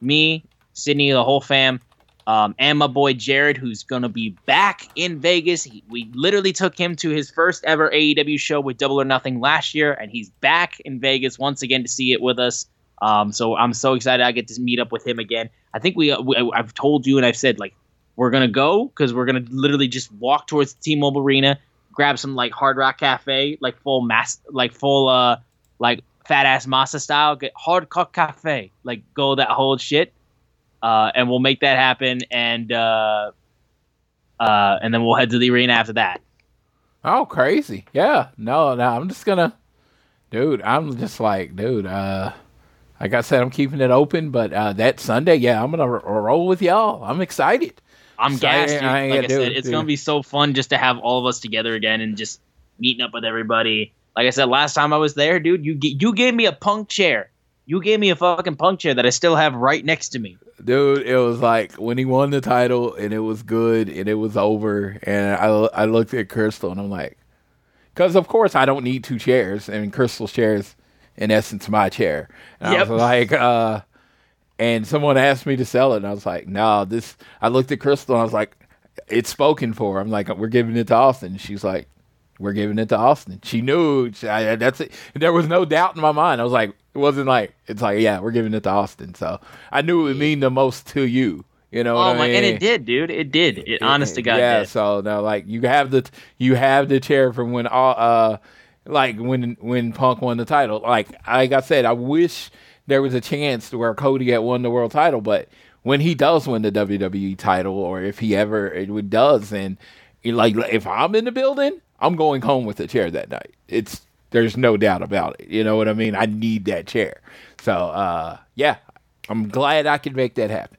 me, Sydney, the whole fam, um, and my boy Jared, who's gonna be back in Vegas. He, we literally took him to his first ever AEW show with Double or Nothing last year, and he's back in Vegas once again to see it with us. Um, so I'm so excited I get to meet up with him again. I think we, we I've told you and I've said like we're gonna go because we're gonna literally just walk towards the T-Mobile Arena, grab some like Hard Rock Cafe, like full mass, like full uh like fat ass masa style, get Hard Rock Cafe, like go that whole shit, uh, and we'll make that happen, and uh, uh, and then we'll head to the arena after that. Oh, crazy. Yeah. No, no, I'm just gonna dude, I'm just like, dude, uh like I said, I'm keeping it open, but uh that Sunday, yeah, I'm gonna r- roll with y'all. I'm excited. I'm So, gassed. I-. I like I said, it, it's dude. gonna be so fun just to have all of us together again and just meeting up with everybody. Like I said last time I was there, dude, you you gave me a punk chair. You gave me a fucking punk chair that I still have right next to me. Dude, it was like when he won the title and it was good and it was over and I I looked at Crystal and I'm like cuz of course I don't need two chairs and Crystal's chair is in essence my chair. And I Yep. was like uh and someone asked me to sell it and I was like, "No, this I looked at Crystal and I was like, it's spoken for. I'm like, we're giving it to Austin. She's like, we're giving it to Austin. She knew. She, I, that's it. There was no doubt in my mind. I was like, it wasn't like it's like, yeah, we're giving it to Austin. So I knew it would mean the most to you. You know Oh what I my, mean? and it did, dude. It did. It, honest to God, yeah. did. So now, like, you have the you have the chair from when all uh, like when when Punk won the title. Like, like I said, I wish there was a chance to where Cody had won the world title, but when he does win the WWE title, or if he ever it does, and like if I'm in the building, I'm going home with a chair that night. It's there's no doubt about it. You know what I mean? I need that chair. So uh, yeah, I'm glad I could make that happen.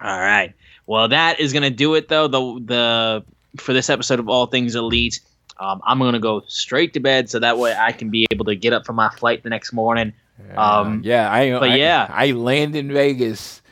All right. Well, that is gonna do it though. The the for this episode of All Things Elite, um, I'm gonna go straight to bed so that way I can be able to get up for my flight the next morning. Um, yeah, I but I- yeah. I land in Vegas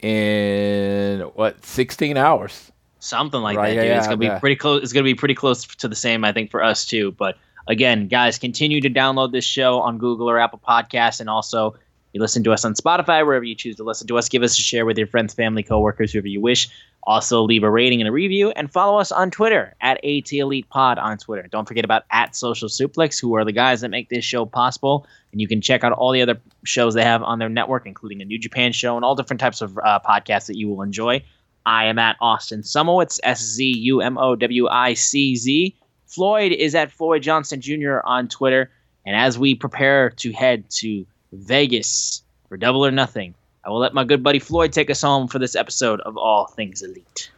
in what 16 hours. something like Right, that, dude. yeah, it's gonna be yeah. pretty close. It's gonna be pretty close to the same, I think, for us too. But again, guys, continue to download this show on Google or Apple Podcasts, and also you listen to us on Spotify, wherever you choose to listen to us. Give us a share with your friends, family, coworkers, whoever you wish. Also, leave a rating and a review, and follow us on Twitter at AT Elite Pod on Twitter. Don't forget about at Social Suplex, who are the guys that make this show possible. And you can check out all the other shows they have on their network, including a New Japan show and all different types of uh, podcasts that you will enjoy. I am at Austin Szumowicz, S Z U M O W I C Z. Floyd is at Floyd Johnson Jr. on Twitter. And as we prepare to head to Vegas for Double or Nothing, I will let my good buddy Floyd take us home for this episode of All Things Elite.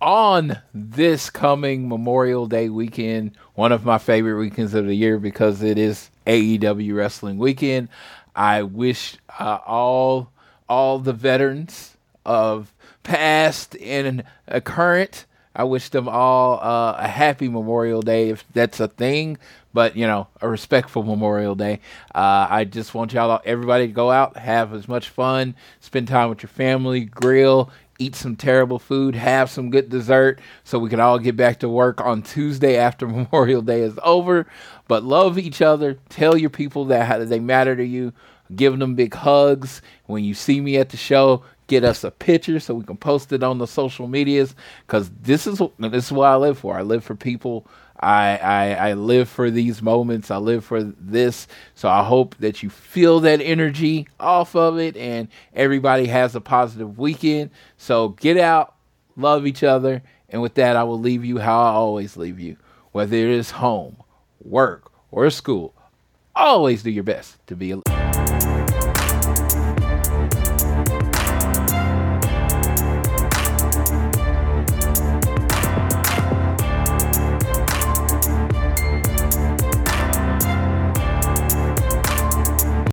On this coming Memorial Day weekend, one of my favorite weekends of the year because it is AEW Wrestling Weekend, I wish uh, all all the veterans of past and uh, current. I wish them all uh, a happy Memorial Day if that's a thing, but you know, a respectful Memorial Day. Uh, I just want y'all, everybody, to go out, have as much fun, spend time with your family, grill, eat some terrible food, have some good dessert, so we can all get back to work on Tuesday after (laughs) Memorial Day is over. But love each other, tell your people that they matter to you, give them big hugs. When you see me at the show, get us a picture so we can post it on the social medias because this is this is what I live for. I live for people. I, I I live for these moments. I live for this. So I hope that you feel that energy off of it and everybody has a positive weekend. So get out, love each other, and with that I will leave you how I always leave you. Whether it is home, work, or school, always do your best to be a